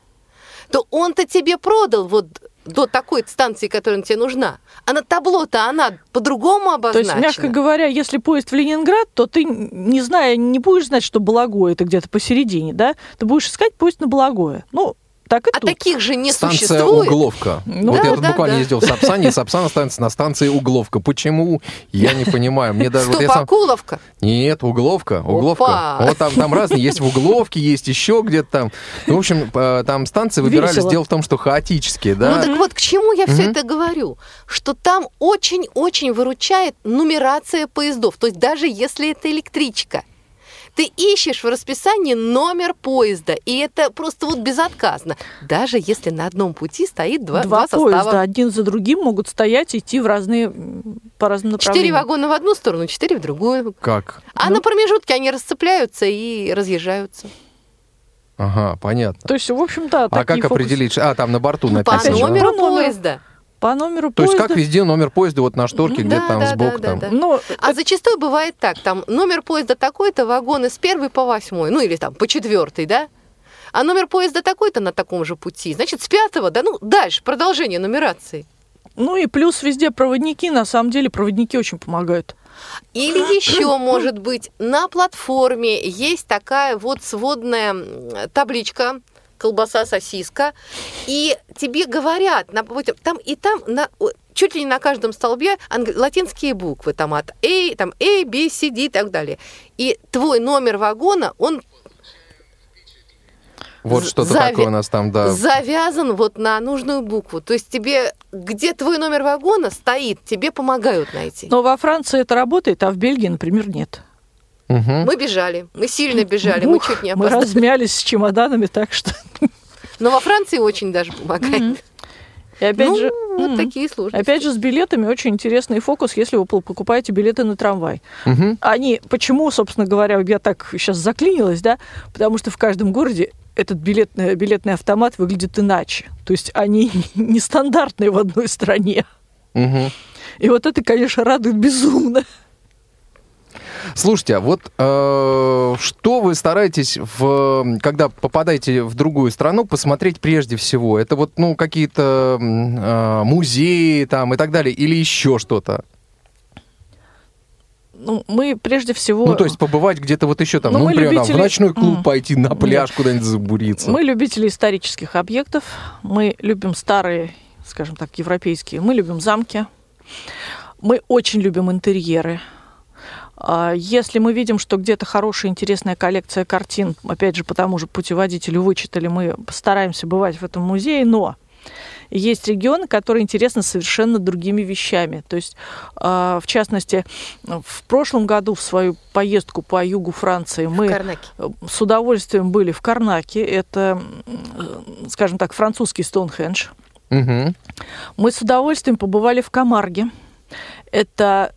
то он-то тебе продал вот до такой станции, которая тебе нужна. А на табло-то она по-другому То обозначена. есть, мягко говоря, если поезд в Ленинград, то ты, не зная, не будешь знать, что Благое это где-то посередине, да? Ты будешь искать поезд на Благое. Ну, так и а тут. таких же не Станция существует. Угловка. Ну, вот да, я тут да, буквально да. ездил в Сапсане, и Сапсан останется на станции Угловка. Почему? Я не понимаю. Мне даже вот Что, я сам... Покуловка? Нет, Угловка, Угловка. Опа! Вот там, там разные, есть в Угловке, есть еще где-то там. Ну, в общем, э, там станции выбирались, Весело. дело в том, что хаотические, да? Ну так вот, к чему я все это говорю? Что там очень-очень выручает нумерация поездов. То есть даже если это электричка, ты ищешь в расписании номер поезда, и это просто вот безотказно. Даже если на одном пути стоит два, Два, два поезда состава. один за другим могут стоять и идти в разные, по разным Четыре направлениям. вагона в одну сторону, четыре в другую. Как? А Ну. на промежутке они расцепляются и разъезжаются. Ага, понятно. То есть, в общем-то, А такие как фокусы. определить? А, там на борту Ну, по написано. да? номеру По номеру. поезда. То есть как везде номер поезда вот на шторке, Ну, где-то да, там да, сбоку да, там. да, Ну, А зачастую бывает так, там номер поезда такой-то, вагоны с первой по восьмой, ну или там по четвертой, да? А номер поезда такой-то на таком же пути, значит, с пятого, да, ну, дальше, продолжение нумерации. ну и плюс везде проводники, на самом деле проводники очень помогают. Или [COUGHS] еще, может быть, на платформе есть такая вот сводная табличка, колбаса, сосиска, и тебе говорят, на- вот там и там, на, чуть ли не на каждом столбе анг- латинские буквы, там от A, там A, B, C, D и так далее. И твой номер вагона, он Вот что-то зави- такое у нас там, да. завязан вот на нужную букву. То есть тебе, где твой номер вагона стоит, тебе помогают найти. Но во Франции это работает, а в Бельгии, например, нет. Мгм. Мы бежали, мы сильно бежали, мы Ух, чуть не мы опоздали. размялись с чемоданами, так что... Но во Франции очень даже помогает. И опять ну, же, вот м, такие сложности. опять же, с билетами очень интересный фокус, если вы покупаете билеты на трамвай. Мгм. Они, почему, собственно говоря, я так сейчас заклинилась, да, потому что в каждом городе этот билетный, билетный автомат выглядит иначе. То есть они [LAUGHS] нестандартные в одной стране. Мгм. И вот это, конечно, радует безумно. Слушайте, а вот э, что вы стараетесь, в, когда попадаете в другую страну, посмотреть прежде всего? Это вот, ну, какие-то э, музеи там и так далее, или еще что-то? Ну, мы прежде всего... Ну, то есть побывать где-то вот еще там, Ну, ну, например, там, в любители- ночной клуб М. пойти, на пляж куда-нибудь забуриться. Мы любители исторических объектов, мы любим старые, скажем так, европейские, мы любим замки, мы очень любим интерьеры. А Если мы видим, что где-то хорошая, интересная коллекция картин, опять же, по тому же путеводителю вычитали, мы стараемся бывать в этом музее, но есть регионы, которые интересны совершенно другими вещами. То есть, а, в частности, в прошлом году в свою поездку по югу Франции мы Карнаки. с удовольствием были в Карнаке. Это, м, скажем так, французский Стоунхендж. Мгм. Мы с удовольствием побывали в Камарге. Это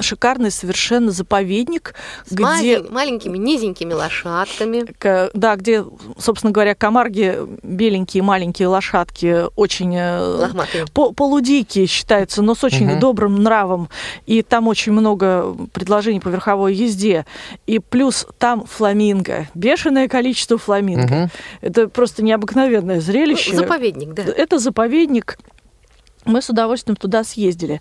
шикарный совершенно заповедник, С где, малень- маленькими низенькими лошадками. к- да, где, собственно говоря, Камарги беленькие маленькие лошадки очень э, Лохматые. по- полудикие считаются, но с очень Мгм. добрым нравом. И там очень много предложений по верховой езде. И плюс там фламинго. Бешеное количество фламинго. Мгм. Это просто необыкновенное зрелище. Ну, заповедник, да. Это заповедник. Мы с удовольствием туда съездили.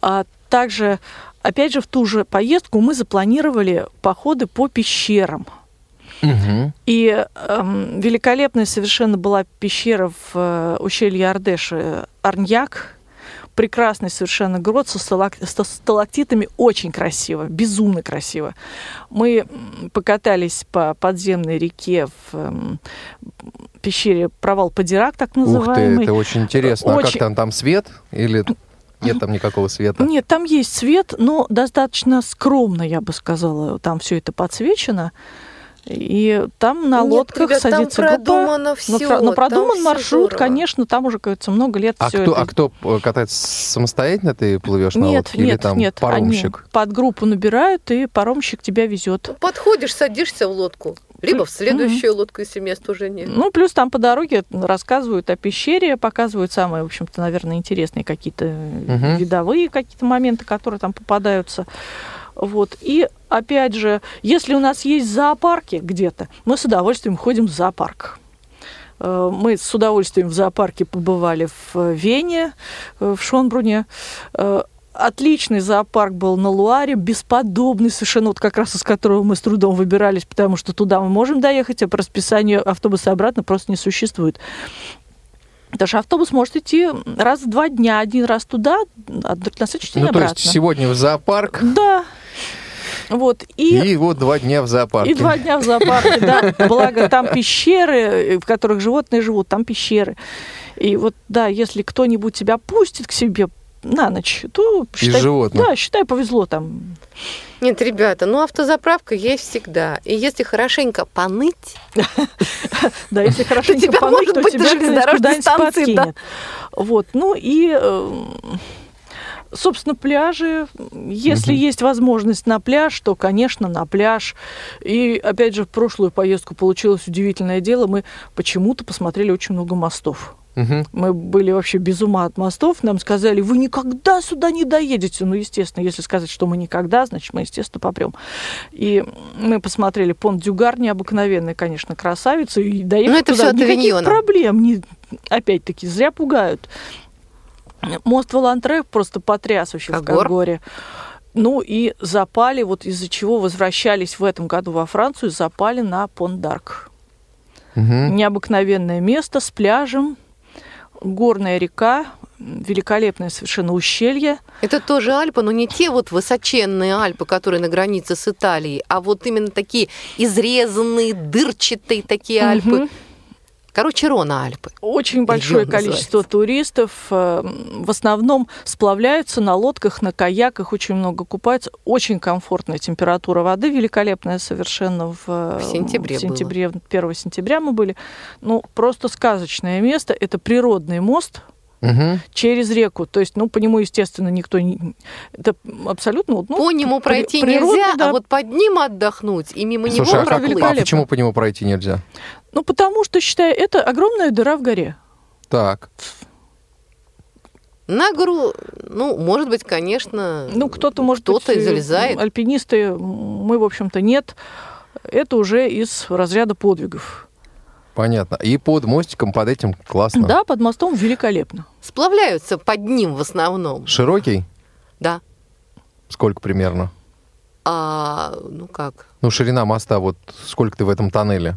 А также, опять же, в ту же поездку мы запланировали походы по пещерам. Мгм. И эм, великолепная совершенно была пещера в э, ущелье Ардеши Арньяк. Прекрасный совершенно грот со, сталак- со сталактитами. Очень красиво, безумно красиво. Мы покатались по подземной реке в эм, пещере Провал Падирак, так Ух ты, называемый. это очень интересно. А как Очень- там, там свет? Или нет там никакого света? Нет, там есть свет, но достаточно скромно, я бы сказала. Там все это подсвечено. И там на Нет, лодках ребят, там садится группа. продумано Но, всё, про- но продуман там маршрут, здорово. конечно, там уже, кажется, много лет А все кто, это. а кто э, катается самостоятельно? Ты плывешь на Нет, лодке? Или нет, там нет. паромщик? Они под группу набирают, и паромщик тебя везет. Подходишь, садишься в лодку. Либо в следующую лодку, если мест уже нет. Ну, плюс там по дороге рассказывают о пещере, показывают самые, в общем-то, наверное, интересные какие-то Мгм. видовые какие-то моменты, которые там попадаются. Вот. И опять же, если у нас есть зоопарки где-то, мы с удовольствием ходим в зоопарк. Э, Мы с удовольствием в зоопарке побывали в Вене, э, в Шонбруне. Э, Отличный зоопарк был на Луаре, бесподобный совершенно, вот как раз из которого мы с трудом выбирались, потому что туда мы можем доехать, а по расписанию автобуса обратно просто не существует. Потому что автобус может идти раз в два дня, один раз туда, а на следующий день Ну, то обратно. есть сегодня в зоопарк, Да. Вот. И, и, вот два дня в зоопарке. и два дня в зоопарке, да. Благо, там пещеры, в которых животные живут, там пещеры. И вот, да, если кто-нибудь тебя пустит к себе на ночь, то считай, животных. да, считай, повезло там. Нет, ребята, ну автозаправка есть всегда. И если хорошенько поныть, [LAUGHS] Да, если хорошенько поныть, то тебя железнодорожной станции, да. Вот, ну и, э, собственно, пляжи. Если есть возможность на пляж, то, конечно, на пляж. И, опять же, в прошлую поездку получилось удивительное дело. Мы почему-то посмотрели очень много мостов. Мгм. Мы были вообще без ума от мостов. Нам сказали, вы никогда сюда не доедете. Ну, естественно, если сказать, что мы никогда, значит, мы, естественно, попрем. И мы посмотрели понт Дюгар, необыкновенная, конечно, красавица. И доехать Ну, это туда всё от никаких Авиньона. проблем. Не, опять-таки, зря пугают. Мост Валантрек просто потряс вообще в Когор. Когоре. Ну и запали, вот из-за чего возвращались в этом году во Францию, запали на понт Дарк. Мгм. Необыкновенное место с пляжем, горная река, великолепное совершенно ущелье. это тоже Альпы, но не те вот высоченные Альпы, которые на границе с Италией, а вот именно такие изрезанные, дырчатые такие Альпы. Мгм. Короче, Рона Альпы. Очень большое Регион количество называется. туристов. э, В основном сплавляются на лодках, на каяках, очень много купаются. Очень комфортная температура воды, великолепная совершенно в, э, В сентябре в сентябре 1 сентября мы были. Ну, просто сказочное место. Это природный мост, Мгм. через реку. То есть, ну, по нему, естественно, никто не... Это абсолютно... Ну, по нему при- пройти природно, нельзя, да. а вот под ним отдохнуть и мимо Слушай, него а, как- проплыть. а почему по нему пройти нельзя? Ну, потому что, считаю, это огромная дыра в горе. Так. На гору, ну, может быть, конечно, Ну, кто-то, может кто-то быть, и залезает. Альпинисты, мы, в общем-то, нет. Это уже из разряда подвигов. Понятно. И под мостиком, под этим классно. Да, под мостом великолепно. Сплавляются под ним в основном, Широкий? да. Сколько примерно? А, ну как? Ну, ширина моста, вот сколько ты в этом тоннеле?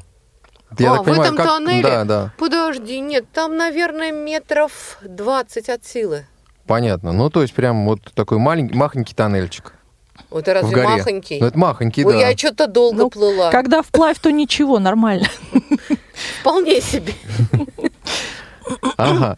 А, в этом как- тоннеле? Да, да, Подожди, нет, там, наверное, метров 20 от силы. понятно. Ну, то есть прям вот такой маленький, махонький тоннельчик Вот это в разве горе. махонький? Ну, это махонький, Ой, да. я что-то долго Ну, плыла. Когда вплавь, то ничего, нормально. Вполне себе. [LAUGHS] Ага.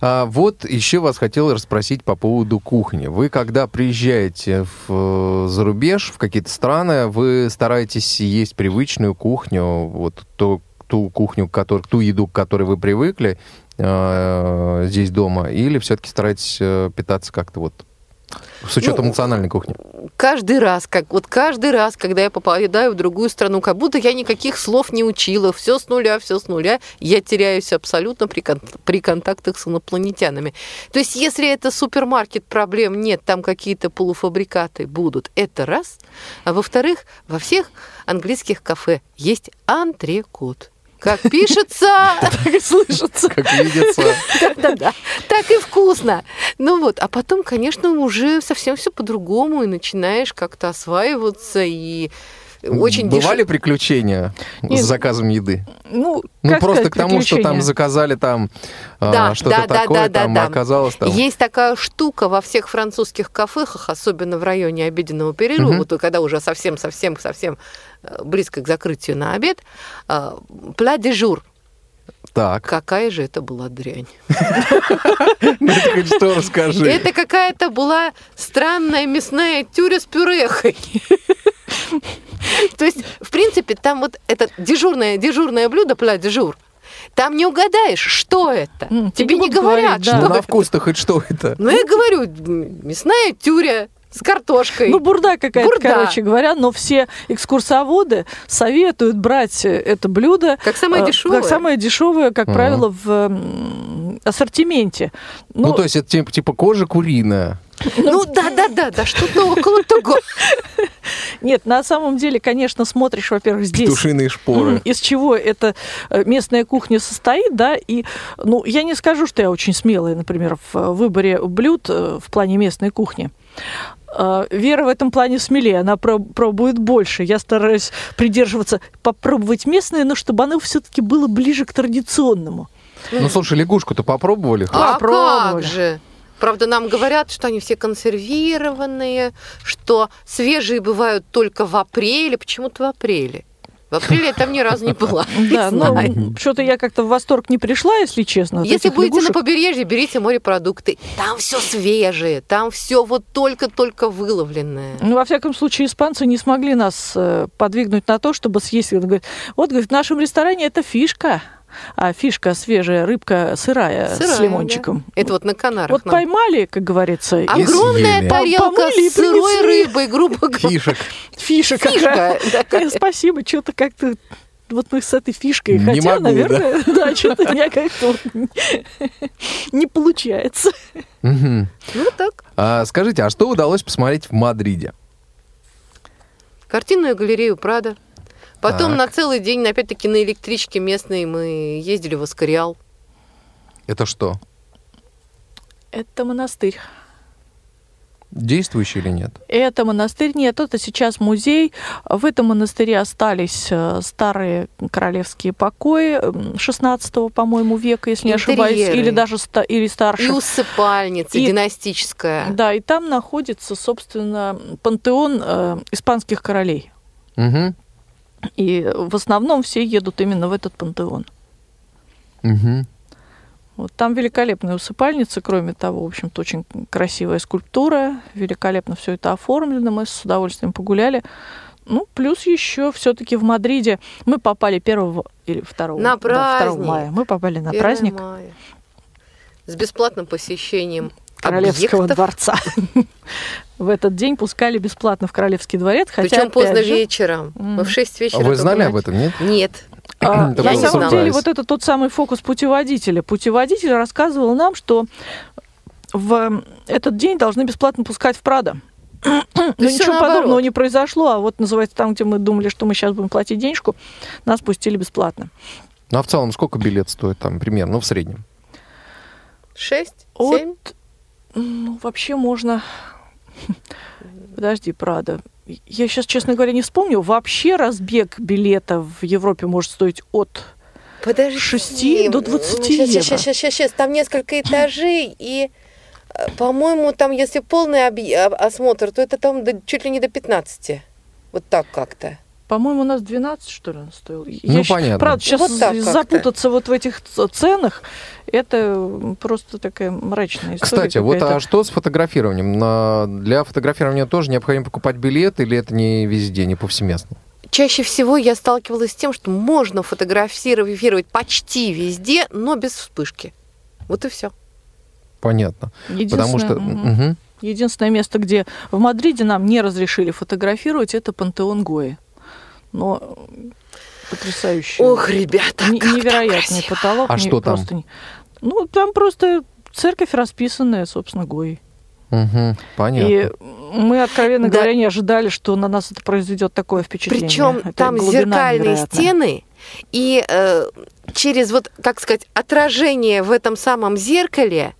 А, вот еще вас хотел расспросить по поводу кухни. Вы, когда приезжаете в, э, за рубеж, в какие-то страны, вы стараетесь есть привычную кухню, вот ту, ту кухню, который, ту еду, к которой вы привыкли э, здесь дома, или все-таки стараетесь э, питаться как-то вот с учетом Ну, национальной кухни? Каждый раз, как вот каждый раз, когда я попадаю в другую страну, как будто я никаких слов не учила, все с нуля, все с нуля, я теряюсь абсолютно при, кон- при контактах с инопланетянами. То есть, если это супермаркет, проблем нет, там какие-то полуфабрикаты будут, это раз. А во-вторых, во всех английских кафе есть антрекот. Как пишется, [LAUGHS] Так и слышится. Как видится. [LAUGHS] да-да, так и вкусно. Ну вот, а потом, конечно, уже совсем все по-другому, и начинаешь как-то осваиваться, и очень Бывали дешево. приключения Нет. с заказом еды? Ну, Ну, просто сказать, к тому, что там заказали там а, Да, что-то да, да, такое, да, да, там да. оказалось там... Есть такая штука во всех французских кафехах, особенно в районе обеденного перерыва, вот когда уже совсем-совсем-совсем близко к закрытию на обед, пла де жур. Так, Какая же это была дрянь. ну хоть что расскажи. Это какая-то была странная мясная тюря с пюрехой. То есть, в принципе, там вот это дежурное, дежурное блюдо, пла дежур, там не угадаешь, что это. Тебе не говорят, что Ну, на вкус-то хоть что это? Ну, я говорю, мясная тюря с картошкой. Ну, бурда какая-то, Бурда. короче говоря, но все экскурсоводы советуют брать это блюдо как самое э, дешевое. как самое дешевое, как Ага. правило, в ассортименте. Ну, то есть это типа, типа кожа куриная. Ну, да, да, да, да, что-то около того. Нет, на самом деле, конечно, смотришь, во-первых, здесь Петушиные шпоры. Из чего эта э, местная кухня состоит, да, и, ну, я не скажу, что я очень смелая, например, в э, выборе блюд в плане местной кухни. Э, Вера в этом плане смелее, она про- пробует больше. Я стараюсь придерживаться, попробовать местное, но чтобы оно все-таки было ближе к традиционному. Ну, слушай, лягушку-то попробовали? А Попробовали. как же? Правда, нам говорят, что они все консервированные, что свежие бывают только в апреле. Почему-то в апреле. В апреле я там ни разу не была. [LAUGHS] Да, но знаю. что-то я как-то в восторг не пришла, если честно. Если будете на побережье, берите морепродукты. Там все свежее, там все вот только-только выловленное. Ну, во всяком случае, испанцы не смогли нас э, подвигнуть на то, чтобы съесть. Вот, говорит, в нашем ресторане это фишка. А фишка свежая, рыбка сырая, с Сырая, лимончиком. да. Это вот на Канарах. Вот нам. поймали, как говорится, Огромная съели. тарелка и с сырой рыбой, грубо говоря. Фишек. фишек. Фишка. да. Э, Спасибо, что-то как-то вот мы с этой фишкой, Не хотя, могу, наверное, [LAUGHS] да, что-то у меня как-то не получается. Ну так. А скажите, а что удалось посмотреть в Мадриде? Картинную галерею Прада. Потом Так. на целый день, опять-таки, на электричке местной мы ездили в Аскариал. Это что? Это монастырь. Действующий или нет? Это монастырь, нет, это сейчас музей. В этом монастыре остались э, старые королевские покои 16 по-моему, века, если не ошибаюсь, Интерьеры. или даже ста- или И старше. усыпальница И- династическая. Да, и там находится, собственно, пантеон э, испанских королей. Угу. И в основном все едут именно в этот пантеон. Угу. Вот там великолепные усыпальницы, кроме того, в общем-то, очень красивая скульптура, великолепно все это оформлено, мы с удовольствием погуляли. Ну, плюс еще все-таки в Мадриде мы попали 1 или 2, На да, 2 праздник. мая. Мы попали на 1 праздник мая. С бесплатным посещением Королевского объектов. дворца. [LAUGHS] В этот день пускали бесплатно в Королевский дворец, хотя, Причем поздно же, вечером. Мы в 6 А вечера. вы только знали об этом, нет? Нет. [CLEARS THROAT] А, на самом деле, вот это тот самый фокус путеводителя. Путеводитель рассказывал нам, что в этот день должны бесплатно пускать в Прадо. Но ничего наоборот. подобного не произошло, а вот называется там, где мы думали, что мы сейчас будем платить денежку, нас пустили бесплатно. Ну, а в целом сколько билет стоит там примерно, ну, в среднем? 6? От, 7? Ну, вообще можно... Подожди, Прадо. Я сейчас, честно говоря, не вспомню. Вообще разбег билета в Европе может стоить от Подожди. 6 до 20 сейчас, евро. Сейчас, сейчас, сейчас, сейчас. Там несколько этажей, и, э, по-моему, там, если полный а- осмотр, то это там до- чуть ли не до 15. Вот так как-то. По-моему, у нас 12, что ли, он стоил. Ну, щ- понятно. Правда, сейчас Вот запутаться вот в этих ценах, это просто такая мрачная история Кстати, вот а что с фотографированием? На- Для фотографирования тоже необходимо покупать билет или это не везде, не повсеместно? Чаще всего я сталкивалась с тем, что можно фотографировать почти везде, но без вспышки. Вот и все. Понятно. Потому что... Мгм. Единственное место, где в Мадриде нам не разрешили фотографировать, это Пантеон Гои. Но потрясающий. Ох, ребята, там невероятный красиво. потолок. А не- что там? просто не- Ну, там просто церковь расписанная, собственно, Гои. Мгм. Понятно. И мы, откровенно Да. говоря, не ожидали, что на нас это произведет такое впечатление. Причем там зеркальные невероятная. стены, и э, через вот, как сказать, отражение в этом самом зеркале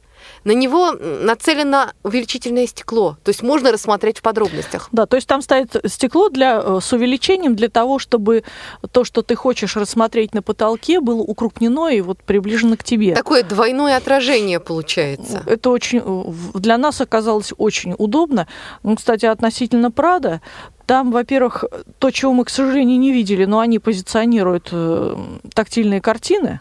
на него нацелено увеличительное стекло. То есть можно рассмотреть в подробностях. Да, то есть там стоит стекло для, э, с увеличением для того, чтобы то, что ты хочешь рассмотреть на потолке, было укрупнено и вот приближено к тебе. Такое двойное отражение получается. Это очень э, для нас оказалось очень удобно. Ну, кстати, относительно Прада, там, во-первых, то, чего мы, к сожалению, не видели, но они позиционируют э, тактильные картины.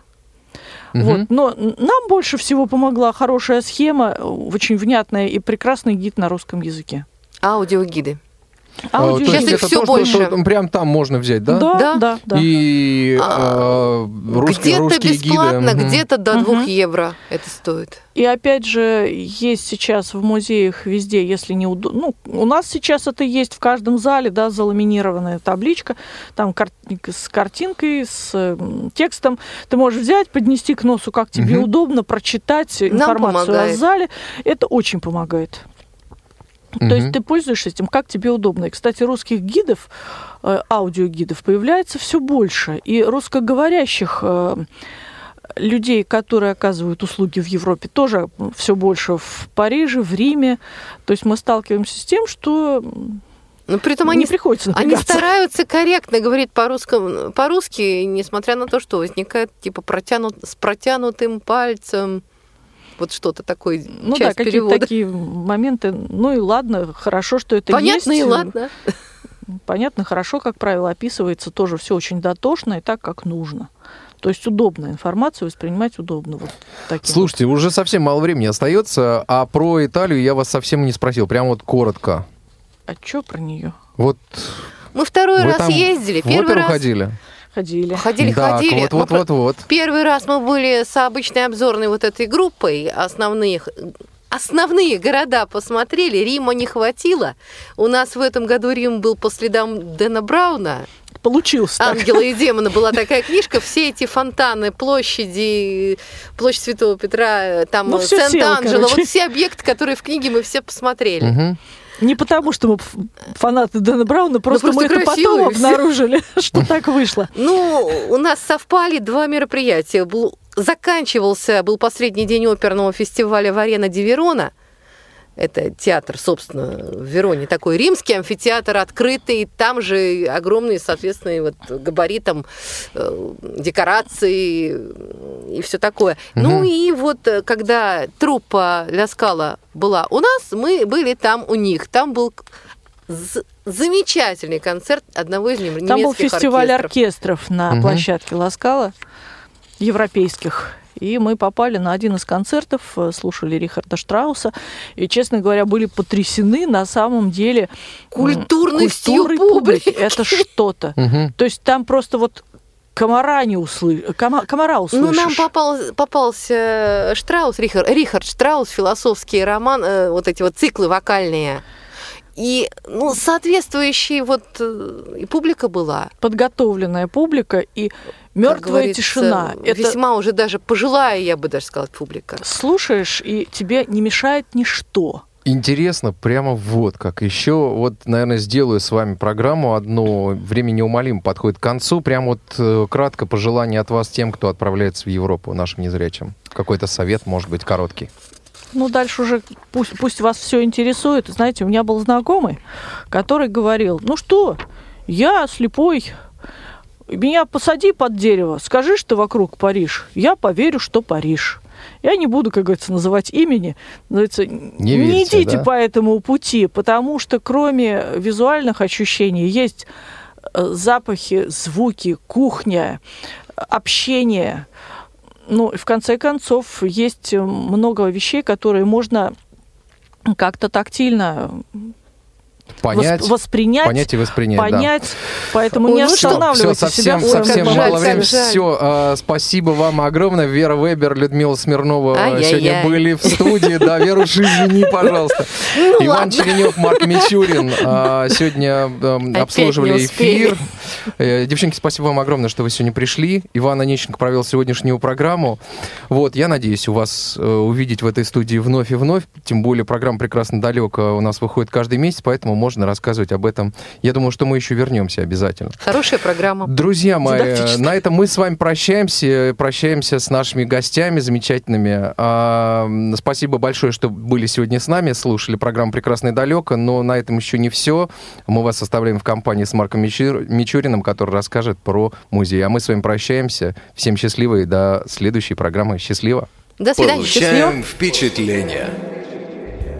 Мгм. Вот. Но нам больше всего помогла хорошая схема, э, очень внятная и прекрасный гид на русском языке. Аудиогиды. А, Аудио- то Сейчас их всё то, что- больше. что прям там можно взять, да? Да, Да. да, да. И А, э, русские, где-то русские бесплатно, гиды. где-то до Мгм. 2 евро это стоит. И опять же, есть сейчас в музеях везде, если не удо- ну, у нас сейчас это есть в каждом зале, да, заламинированная табличка, там кар- с картинкой, с текстом. Ты можешь взять, поднести к носу, как тебе Мгм. удобно, прочитать информацию о зале. Это очень помогает. То Мгм. есть ты пользуешься этим, как тебе удобно. И, кстати, русских гидов, э, аудиогидов появляется все больше. И русскоговорящих э, людей, которые оказывают услуги в Европе, тоже все больше в Париже, в Риме. То есть мы сталкиваемся с тем, что Но при этом не они, приходится они стараются корректно говорить по-русски, по-русски, несмотря на то, что возникает типа протянут, с протянутым пальцем. Вот что-то такое, Ну да, часть какие-то перевода. такие моменты. Ну и ладно, хорошо, что это Понятно есть. и ладно. Понятно, хорошо, как правило, описывается тоже все очень дотошно и так, как нужно. То есть удобно, информацию воспринимать удобно. Вот таким Слушайте, уже совсем мало времени остается, а про Италию я вас совсем не спросил, прям вот коротко. вот. А что про нее? Вот Мы второй вы раз там ездили. в Первый раз ходили? Ходили. ходили, да, ходили. вот, вот, вот, вот. Первый раз мы были с обычной обзорной вот этой группой основных. Основные города посмотрели, Рима не хватило. У нас в этом году Рим был по следам Дэна Брауна. Получился так. Ангела и демона была такая книжка. Все эти фонтаны, площади, площадь Святого Петра, там Ну, Сент-Анджело, вот все объекты, которые в книге мы все посмотрели. Мгм. Не потому, что мы фанаты Дэна Брауна, просто, просто мы это потом все. обнаружили, [LAUGHS] что [LAUGHS] так вышло. Ну, у нас совпали два мероприятия. Был, заканчивался, был последний день оперного фестиваля в Арена Ди Верона. Это театр, собственно, в Вероне. Такой римский амфитеатр открытый. Там же огромные, соответственно, вот габаритом э, декорации и все такое. Ну и вот э, когда труппа Ля Скала была у нас, мы были там у них. Там был замечательный концерт одного из нем- Там был немецких фестиваль оркестров. оркестров на Мгм. площадке Ласкала, европейских. И мы попали на один из концертов, э, слушали Рихарда Штрауса, и, честно говоря, были потрясены на самом деле Культурностью публики. Это что-то. То есть там просто вот комара не услышишь, комара Ну, услышишь. нам попал, попался Штраус, Рихард, Рихард Штраус, философский роман, э, вот эти вот циклы вокальные. И, ну, соответствующие вот э, и публика была. Подготовленная публика и мертвая тишина. Это Весьма уже даже пожилая, я бы даже сказала, публика. слушаешь, и тебе не мешает ничто. Интересно, прямо вот как. Еще вот, наверное, сделаю с вами программу одну. Время неумолимо подходит к концу. Прям вот э, кратко пожелание от вас тем, кто отправляется в Европу, нашим незрячим. Какой-то совет, может быть, короткий. Ну, дальше уже пусть, пусть вас все интересует. Знаете, у меня был знакомый, который говорил, ну что, я слепой, меня посади под дерево, скажи, что вокруг Париж, я поверю, что Париж. Я не буду, как говорится, называть имени. Называется, не верьте, идите да? по этому пути, потому что кроме визуальных ощущений есть э, запахи, звуки, кухня, общение. Ну, и в конце концов, есть э, много вещей, которые можно как-то тактильно Понять, восп- воспринять, понять и воспринять, да. понять. Поэтому Ой, не ну что, останавливайте Все, себя. совсем, своем совсем жаль, мало времени. Все, спасибо вам огромное. Вера Вебер, Людмила Смирнова Ай-яй-яй. сегодня были в студии. Да, Веруш, извини, [LAUGHS] пожалуйста. Ну, Иван ладно. Черенев, Марк Мичурин а, сегодня Опять обслуживали не эфир. Э, Девчонки, спасибо вам огромное, что вы сегодня пришли. Иван Онищенко провел сегодняшнюю программу. Вот, я надеюсь, у вас э, увидеть в этой студии вновь и вновь. Тем более программа «Прекрасно далеко» у нас выходит каждый месяц, поэтому можно рассказывать об этом. Я думаю, что мы еще вернемся обязательно. Хорошая программа. Друзья мои, на этом мы с вами прощаемся. Прощаемся с нашими гостями замечательными. А, Спасибо большое, что были сегодня с нами, слушали программу «Прекрасное далеко», но на этом еще не все. Мы вас оставляем в компании с Марком Мичур- Мичуриным, который расскажет про музей. А мы с вами прощаемся. Всем счастливо и до следующей программы. Счастливо! До свидания. Счастливо. Получаем впечатление.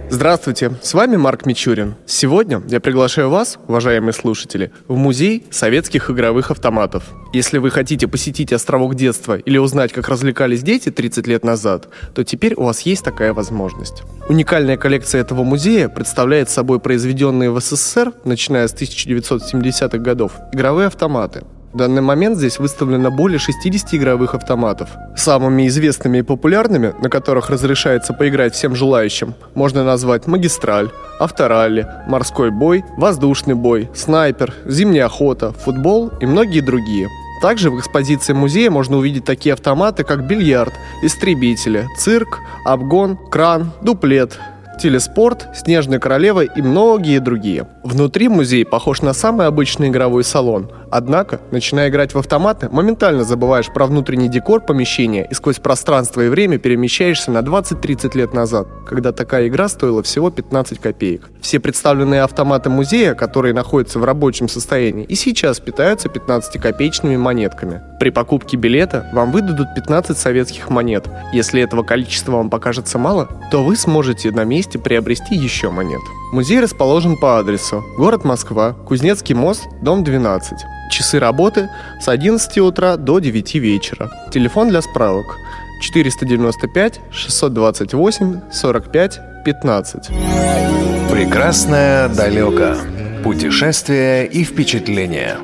Здравствуйте, с вами Марк Мичурин. Сегодня я приглашаю вас, уважаемые слушатели, в музей советских игровых автоматов. Если вы хотите посетить островок детства или узнать, как развлекались дети 30 лет назад, то теперь у вас есть такая возможность. Уникальная коллекция этого музея представляет собой произведенные в СССР, начиная с 1970-х годов, игровые автоматы. В данный момент здесь выставлено более 60 игровых автоматов. Самыми известными и популярными, на которых разрешается поиграть всем желающим, можно назвать магистраль, авторалли, морской бой, воздушный бой, снайпер, зимняя охота, футбол и многие другие. Также в экспозиции музея можно увидеть такие автоматы, как бильярд, истребители, цирк, обгон, кран, дуплет, телеспорт, снежная королева и многие другие. Внутри музей похож на самый обычный игровой салон. Однако, начиная играть в автоматы, моментально забываешь про внутренний декор помещения и сквозь пространство и время перемещаешься на 20-30 лет назад, когда такая игра стоила всего 15 копеек. Все представленные автоматы музея, которые находятся в рабочем состоянии, и сейчас питаются 15-копеечными монетками. При покупке билета вам выдадут 15 советских монет. Если этого количества вам покажется мало, то вы сможете на месте месте приобрести еще монет. Музей расположен по адресу город Москва, Кузнецкий мост, дом 12. Часы работы с 11 утра до 9 вечера. Телефон для справок 495 628 45 15. Прекрасное далеко. Путешествия и впечатления.